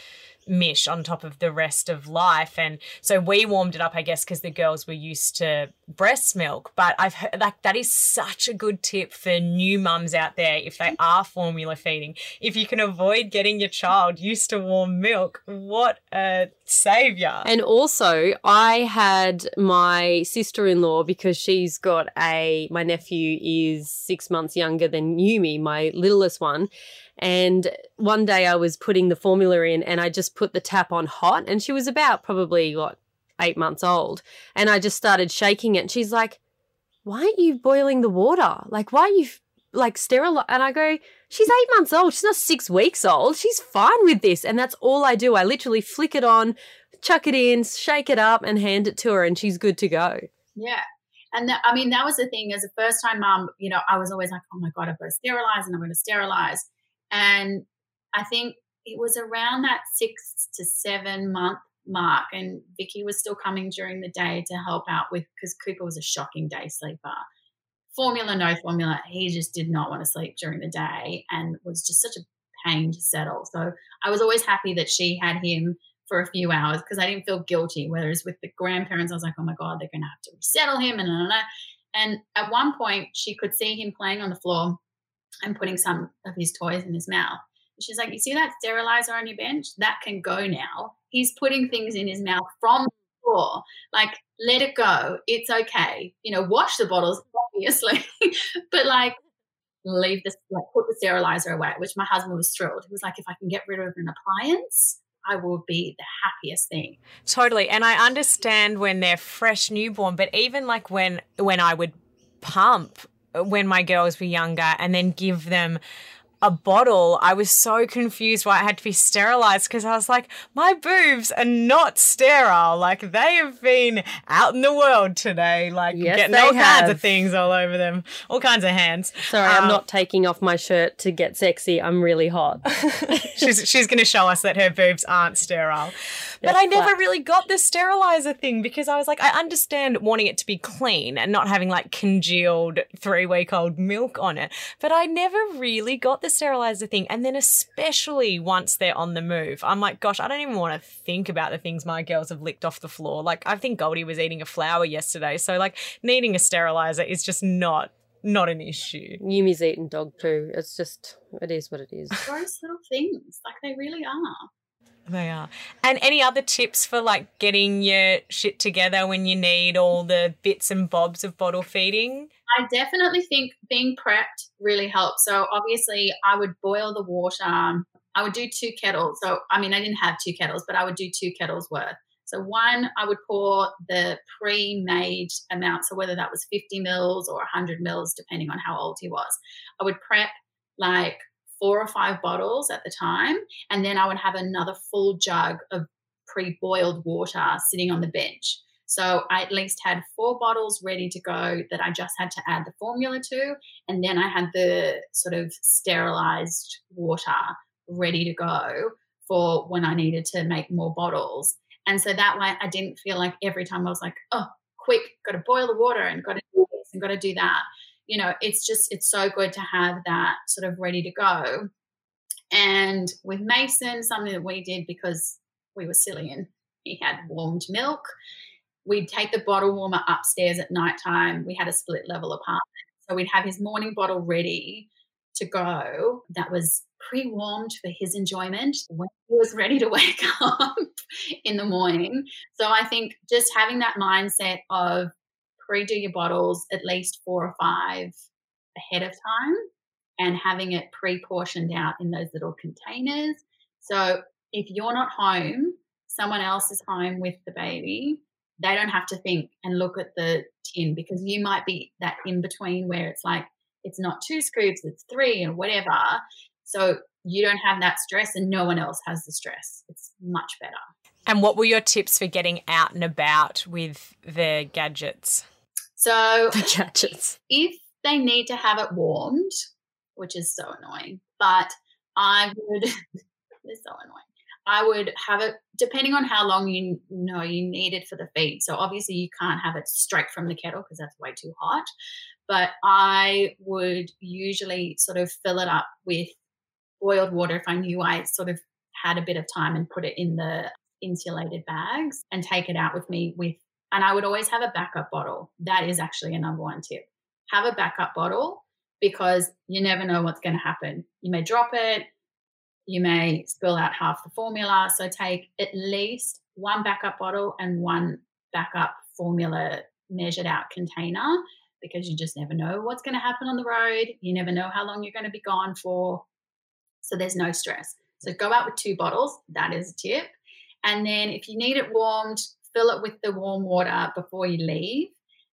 mish on top of the rest of life. And so we warmed it up i guess because the girls were used to breast milk. But i've heard like that is such a good tip for new mums out there. If they are formula feeding if you can avoid getting your child used to warm milk what a savior. And also, I had my sister in law because she's got a, my nephew is six months younger than Yumi, my littlest one. And one day I was putting the formula in and I just put the tap on hot and she was about probably what, eight months old. And I just started shaking it. And she's like, why aren't you boiling the water? Like, why are you like sterile? And I go, she's eight months old. She's not six weeks old. She's fine with this. And that's all I do. I literally flick it on, chuck it in, shake it up, and hand it to her, and she's good to go. Yeah. And that, I mean, that was the thing as a first time mom, you know, I was always like, oh my God, I've got to sterilize and I'm going to sterilize. And I think it was around that six to seven month mark. And Vicky was still coming during the day to help out with, because Cooper was a shocking day sleeper. Formula, no formula. He just did not want to sleep during the day and was just such a pain to settle. So I was always happy that she had him for a few hours because I didn't feel guilty. Whereas with the grandparents, I was like, oh my God, they're going to have to resettle him. And, and, and at one point, she could see him playing on the floor and putting some of his toys in his mouth. And she's like, you see that sterilizer on your bench? That can go now. He's putting things in his mouth from the floor. Like, let it go. It's okay. You know, wash the bottles, obviously, but like, leave this, like, put the sterilizer away, which my husband was thrilled. He was like, if I can get rid of an appliance, I will be the happiest thing. Totally. And I understand when they're fresh newborn, but even like when when I would pump when my girls were younger and then give them a bottle, I was so confused why it had to be sterilized because I was like, my boobs are not sterile. Like they have been out in the world today, like Yes, getting all kinds of things all over them, all kinds of hands. Sorry, I'm Um, not taking off my shirt to get sexy. I'm really hot. she's she's going to show us that her boobs aren't sterile. But I never flat. really got the sterilizer thing because I was like, I understand wanting it to be clean and not having like congealed three week old milk on it. But I never really got the sterilizer thing. And then, especially once they're on the move, I'm like, gosh, I don't even want to think about the things my girls have licked off the floor. Like, I think Goldie was eating a flower yesterday. So, like, needing a sterilizer is just not. Not an issue. Yumi's eating dog poo. It's just, it is what it is. Gross little things. Like, they really are. They are. And any other tips for like getting your shit together when you need all the bits and bobs of bottle feeding? I definitely think being prepped really helps. So obviously, I would boil the water. I would do two kettles. So I mean, I didn't have two kettles, but I would do two kettles worth. So one, I would pour the pre-made amount. So whether that was 50 mils or 100 mils, depending on how old he was, I would prep like four or five bottles at the time, and then I would have another full jug of pre-boiled water sitting on the bench. So I at least had four bottles ready to go that I just had to add the formula to. And then I had the sort of sterilized water ready to go for when I needed to make more bottles. And so that way I didn't feel like every time I was like, oh, quick, got to boil the water and got to do this and got to do that. You know, it's just, it's so good to have that sort of ready to go. And with Mason, something that we did because we were silly and he had warmed milk, we'd take the bottle warmer upstairs at night time. We had a split level apartment. So we'd have his morning bottle ready to go that was pre warmed for his enjoyment when he was ready to wake up in the morning. So I think just having that mindset of pre do your bottles at least four or five ahead of time and having it pre portioned out in those little containers. So if you're not home, someone else is home with the baby. They don't have to think and look at the tin because you might be that in between where it's like, it's not two scoops, it's three and whatever. So you don't have that stress and no one else has the stress. It's much better. And what were your tips for getting out and about with the gadgets? So The gadgets. if they need to have it warmed, which is so annoying, but I would, it's so annoying. I would have it depending on how long you know you need it for the feed. So obviously you can't have it straight from the kettle because that's way too hot. But I would usually sort of fill it up with boiled water if I knew I sort of had a bit of time and put it in the insulated bags and take it out with me with and I would always have a backup bottle. That is actually a number one tip. Have a backup bottle because you never know what's going to happen. You may drop it, you may spill out half the formula. So take at least one backup bottle and one backup formula measured out container because you just never know what's going to happen on the road. You never know how long you're going to be gone for. So there's no stress. So go out with two bottles. That is a tip. And then if you need it warmed, fill it with the warm water before you leave.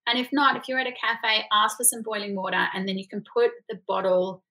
And if not, if you're at a cafe, ask for some boiling water and then you can put the bottle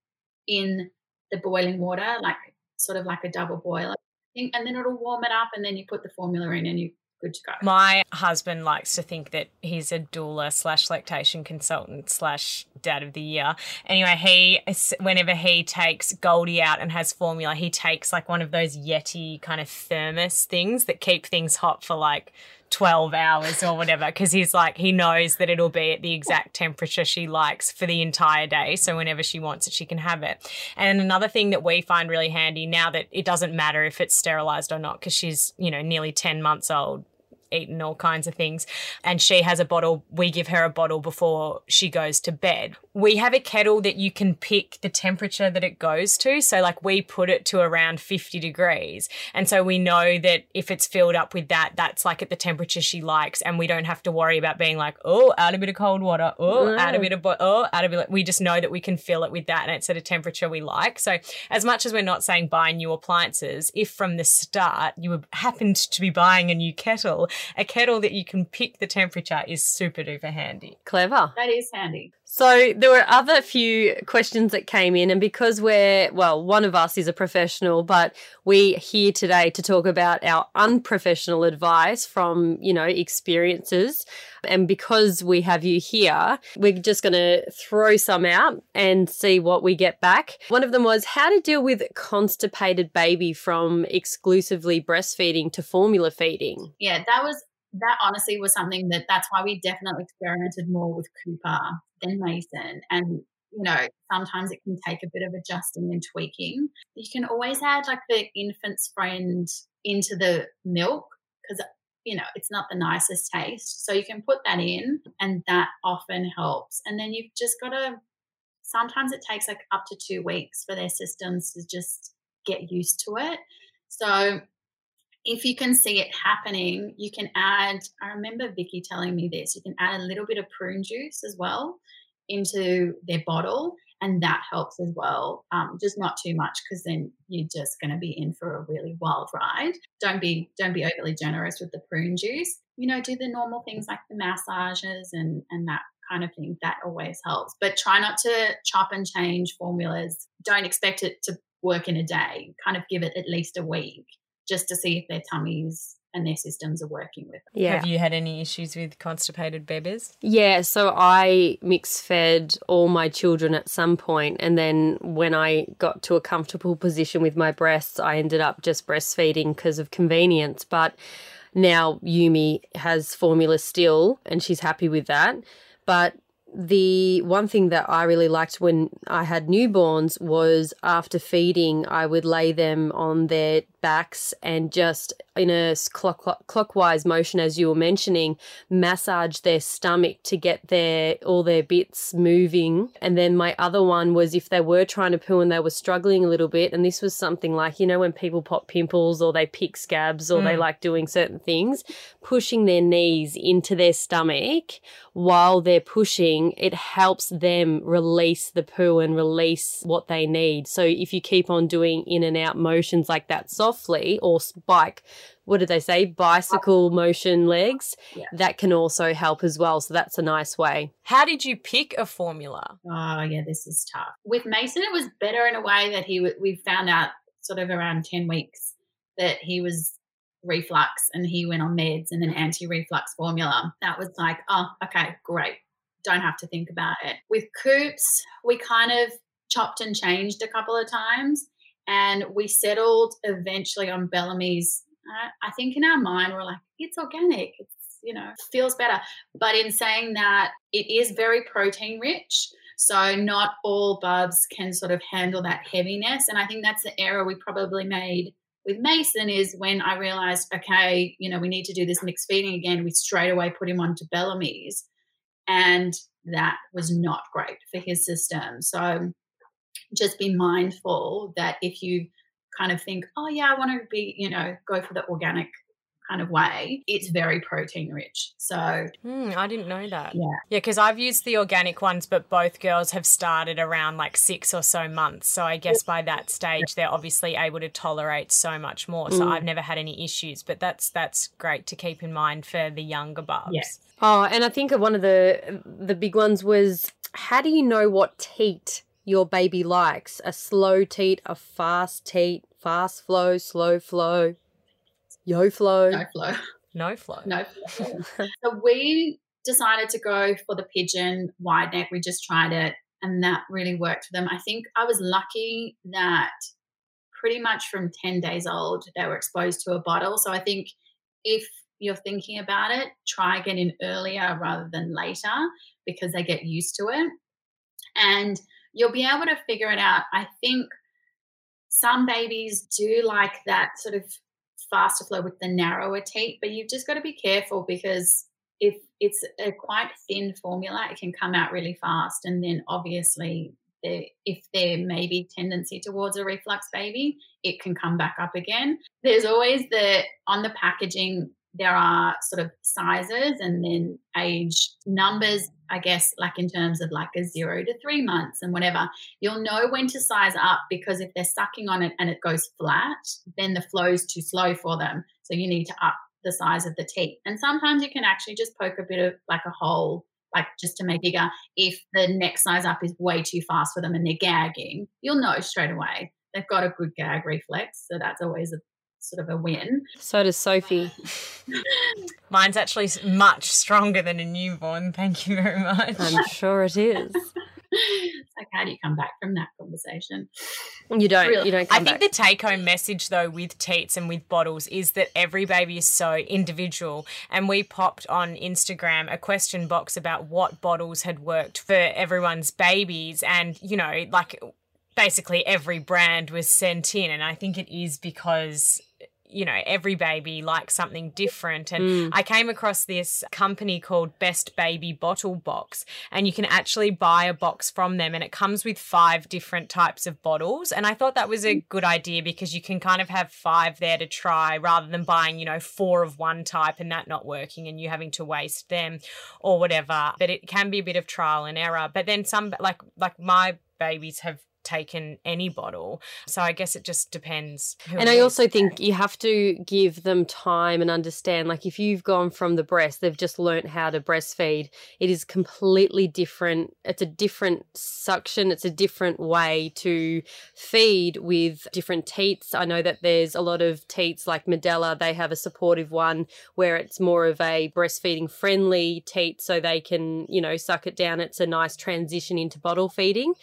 in the boiling water, like sort of like a double boiler. And then it'll warm it up and then you put the formula in and you're good to go. My husband likes to think that he's a doula slash lactation consultant slash dad of the year. Anyway, he whenever he takes Goldie out and has formula, he takes like one of those Yeti kind of thermos things that keep things hot for like 12 hours or whatever because he's like he knows that it'll be at the exact temperature she likes for the entire day. So whenever she wants it she can have it. And another thing that we find really handy now that it doesn't matter if it's sterilized or not because she's you know nearly 10 months old eaten all kinds of things. And she has a bottle. We give her a bottle before she goes to bed. We have a kettle that you can pick the temperature that it goes to. So, like, we put it to around 50 degrees. And so we know that if it's filled up with that, that's like at the temperature she likes. And we don't have to worry about being like, oh, add a bit of cold water. Oh, add a mm. bit of, bo- oh, add a bit. We just know that we can fill it with that and it's at a temperature we like. So, as much as we're not saying buy new appliances, if from the start you happened to be buying a new kettle, a kettle that you can pick the temperature is super duper handy. Clever. That is handy. So there were other few questions that came in, and because we're well, one of us is a professional, but we're here today to talk about our unprofessional advice from you know experiences, and because we have you here, we're just going to throw some out and see what we get back. One of them was how to deal with constipated baby from exclusively breastfeeding to formula feeding. Yeah, that was that honestly was something that that's why we definitely experimented more with Cooper than Mason. And, you know, sometimes it can take a bit of adjusting and tweaking. You can always add like the infant's friend into the milk because, you know, it's not the nicest taste. So you can put that in and that often helps. And then you've just got to, sometimes it takes like up to two weeks for their systems to just get used to it. So if you can see it happening, you can add, I remember Vicky telling me this, you can add a little bit of prune juice as well into their bottle and that helps as well um, just not too much because then you're just going to be in for a really wild ride. Don't be don't be overly generous with the prune juice. You know do the normal things like the massages and and that kind of thing. That always helps. But try not to chop and change formulas. Don't expect it to work in a day. Kind of give it at least a week just to see if their tummies and their systems are working with them. Yeah. Have you had any issues with constipated babies? Yeah, so I mix fed all my children at some point, and then when I got to a comfortable position with my breasts, I ended up just breastfeeding because of convenience. But now Yumi has formula still, and she's happy with that. But the one thing that I really liked when I had newborns was after feeding, I would lay them on their backs and just in a clock, clock, clockwise motion, as you were mentioning, massage their stomach to get their all their bits moving. And then my other one was if they were trying to poo and they were struggling a little bit, and this was something like you know when people pop pimples or they pick scabs or mm. they like doing certain things, pushing their knees into their stomach while they're pushing, it helps them release the poo and release what they need. So if you keep on doing in and out motions like that softly or spike, what did they say? Bicycle motion legs. Yeah. That can also help as well. So that's a nice way. How did you pick a formula? Oh, yeah, this is tough. With Mason, it was better in a way that he, we found out sort of around 10 weeks that he was reflux and he went on meds and an anti reflux formula. That was like, oh, okay, great. Don't have to think about it. With Coops, we kind of chopped and changed a couple of times and we settled eventually on Bellamy's. Uh, I think in our mind, we're like, it's organic. It's, you know, feels better. But in saying that, it is very protein rich. So not all bubs can sort of handle that heaviness. And I think that's the error we probably made with Mason is when I realized, okay, you know, we need to do this mixed feeding again, we straight away put him onto Bellamy's. And that was not great for his system. So just be mindful that if you kind of think, oh, yeah, I want to be, you know, go for the organic kind of way, it's very protein rich. So mm, I didn't know that. Yeah. Yeah, because I've used the organic ones, but both girls have started around like six or so months. So I guess by that stage they're obviously able to tolerate so much more. So mm. I've never had any issues. But that's that's great to keep in mind for the younger bubs. Yes. Oh, and I think one of the the big ones was how do you know what teat your baby likes? A slow teat, a fast teat, fast flow, slow flow. Yo flow. No flow. No flow. No flow. so we decided to go for the pigeon wide neck. We just tried it and that really worked for them. I think I was lucky that pretty much from 10 days old they were exposed to a bottle. So I think if you're thinking about it, try getting earlier rather than later because they get used to it. And you'll be able to figure it out. I think some babies do like that sort of faster flow with the narrower teat, but you've just got to be careful because if it's a quite thin formula, it can come out really fast. And then obviously, if there may be tendency towards a reflux baby, it can come back up again. There's always the on the packaging there are sort of sizes and then age numbers, I guess, like in terms of like a zero to three months and whatever. You'll know when to size up because if they're sucking on it and it goes flat, then the flow is too slow for them. So you need to up the size of the teat. And sometimes you can actually just poke a bit of like a hole, like just to make bigger. If the next size up is way too fast for them and they're gagging, you'll know straight away. They've got a good gag reflex. So that's always a sort of a win. So does Sophie. Mine's actually much stronger than a newborn. Thank you very much. I'm sure it is. like, how do you come back from that conversation? You don't. Really? You don't. I think the take-home message, though, with teats and with bottles, is that every baby is so individual. And we popped on Instagram a question box about what bottles had worked for everyone's babies, and you know, like basically every brand was sent in and i think it is because you know, every baby likes something different. And mm. I came across this company called Best Baby Bottle Box, and you can actually buy a box from them, and it comes with five different types of bottles. And I thought that was a mm. good idea because you can kind of have five there to try rather than buying, you know, four of one type and that not working and you having to waste them or whatever. But it can be a bit of trial and error. But then some, like, like my babies have taken any bottle. So I guess it just depends. And I also think you have to give them time and understand. Like if you've gone from the breast, they've just learnt how to breastfeed. It is completely different. It's a different suction. It's a different way to feed with different teats. I know that there's a lot of teats like Medela. They have a supportive one where it's more of a breastfeeding friendly teat, so they can you know suck it down. It's a nice transition into bottle feeding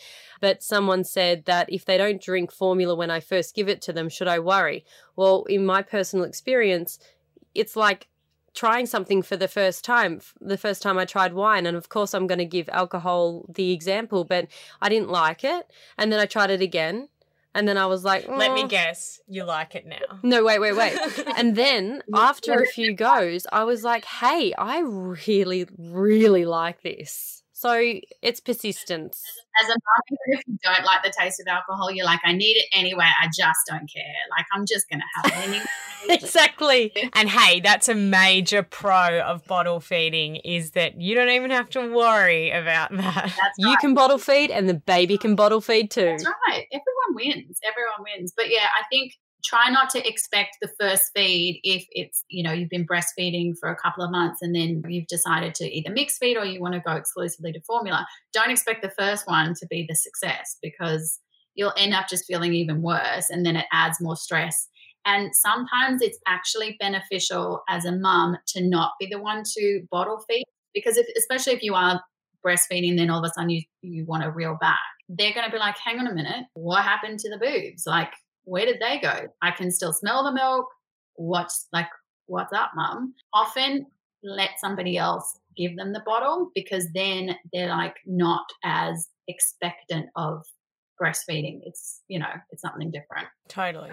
but someone said that if they don't drink formula when I first give it to them, should I worry? Well, in my personal experience, it's like trying something for the first time, the first time I tried wine. And of course, I'm going to give alcohol the example, but I didn't like it. And then I tried it again. And then I was like, Let me "Oh." guess, you like it now. No, wait, wait, wait. and then after a few goes, I was like, hey, I really, really like this. So it's persistence. As a mum, even if you don't like the taste of alcohol, you're like, I need it anyway. I just don't care. Like, I'm just going to have it anyway. exactly. And hey, that's a major pro of bottle feeding is that you don't even have to worry about that. That's You can bottle feed and the baby can bottle feed too. That's right. Everyone wins. Everyone wins. But yeah, I think try not to expect the first feed if it's, you know, you've been breastfeeding for a couple of months and then you've decided to either mix feed or you want to go exclusively to formula. Don't expect the first one to be the success because you'll end up just feeling even worse and then it adds more stress. And sometimes it's actually beneficial as a mum to not be the one to bottle feed because if especially if you are breastfeeding, then all of a sudden you, you want to reel back. They're going to be like, hang on a minute, what happened to the boobs? Like, where did they go? I can still smell the milk. What's like, what's up, mum? Often let somebody else give them the bottle because then they're like not as expectant of breastfeeding. It's, you know, it's something different. Totally.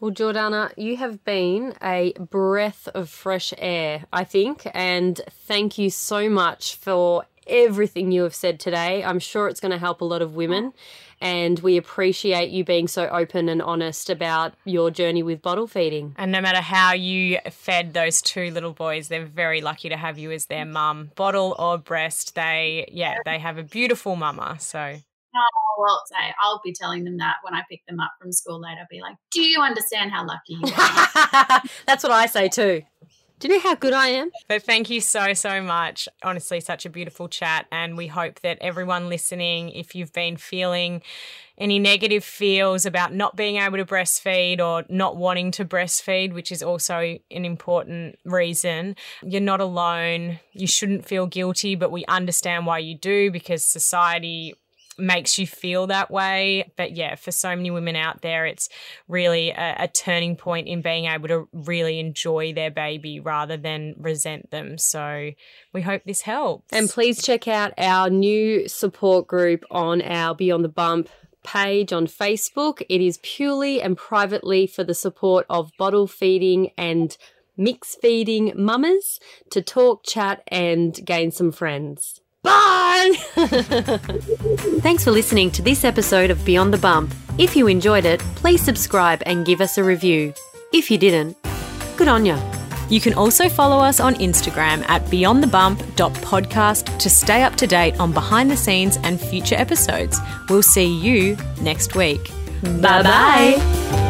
Well, Jordana, you have been a breath of fresh air, I think, and thank you so much for everything you have said today. I'm sure it's going to help a lot of women, and we appreciate you being so open and honest about your journey with bottle feeding. And no matter how you fed those two little boys, they're very lucky to have you as their mum, bottle or breast. They, yeah, they have a beautiful mama. So Oh, well, say I'll be telling them that when I pick them up from school later. I'll be like, "Do you understand how lucky you are?" That's what I say too. Do you know how good I am? But thank you so, so much. Honestly, such a beautiful chat. And we hope that everyone listening, if you've been feeling any negative feels about not being able to breastfeed or not wanting to breastfeed, which is also an important reason, you're not alone. You shouldn't feel guilty, but we understand why you do because society makes you feel that way. But yeah, for so many women out there, it's really a, a, turning point in being able to really enjoy their baby rather than resent them. So we hope this helps. And please check out our new support group on our Beyond the Bump page on Facebook. It is purely and privately for the support of bottle feeding and mix feeding mamas to talk, chat, and gain some friends. Bye! Thanks for listening to this episode of Beyond the Bump. If you enjoyed it, please subscribe and give us a review. If you didn't, good on ya. You can also follow us on Instagram at beyondthebump.podcast to stay up to date on behind the scenes and future episodes. We'll see you next week. Bye bye.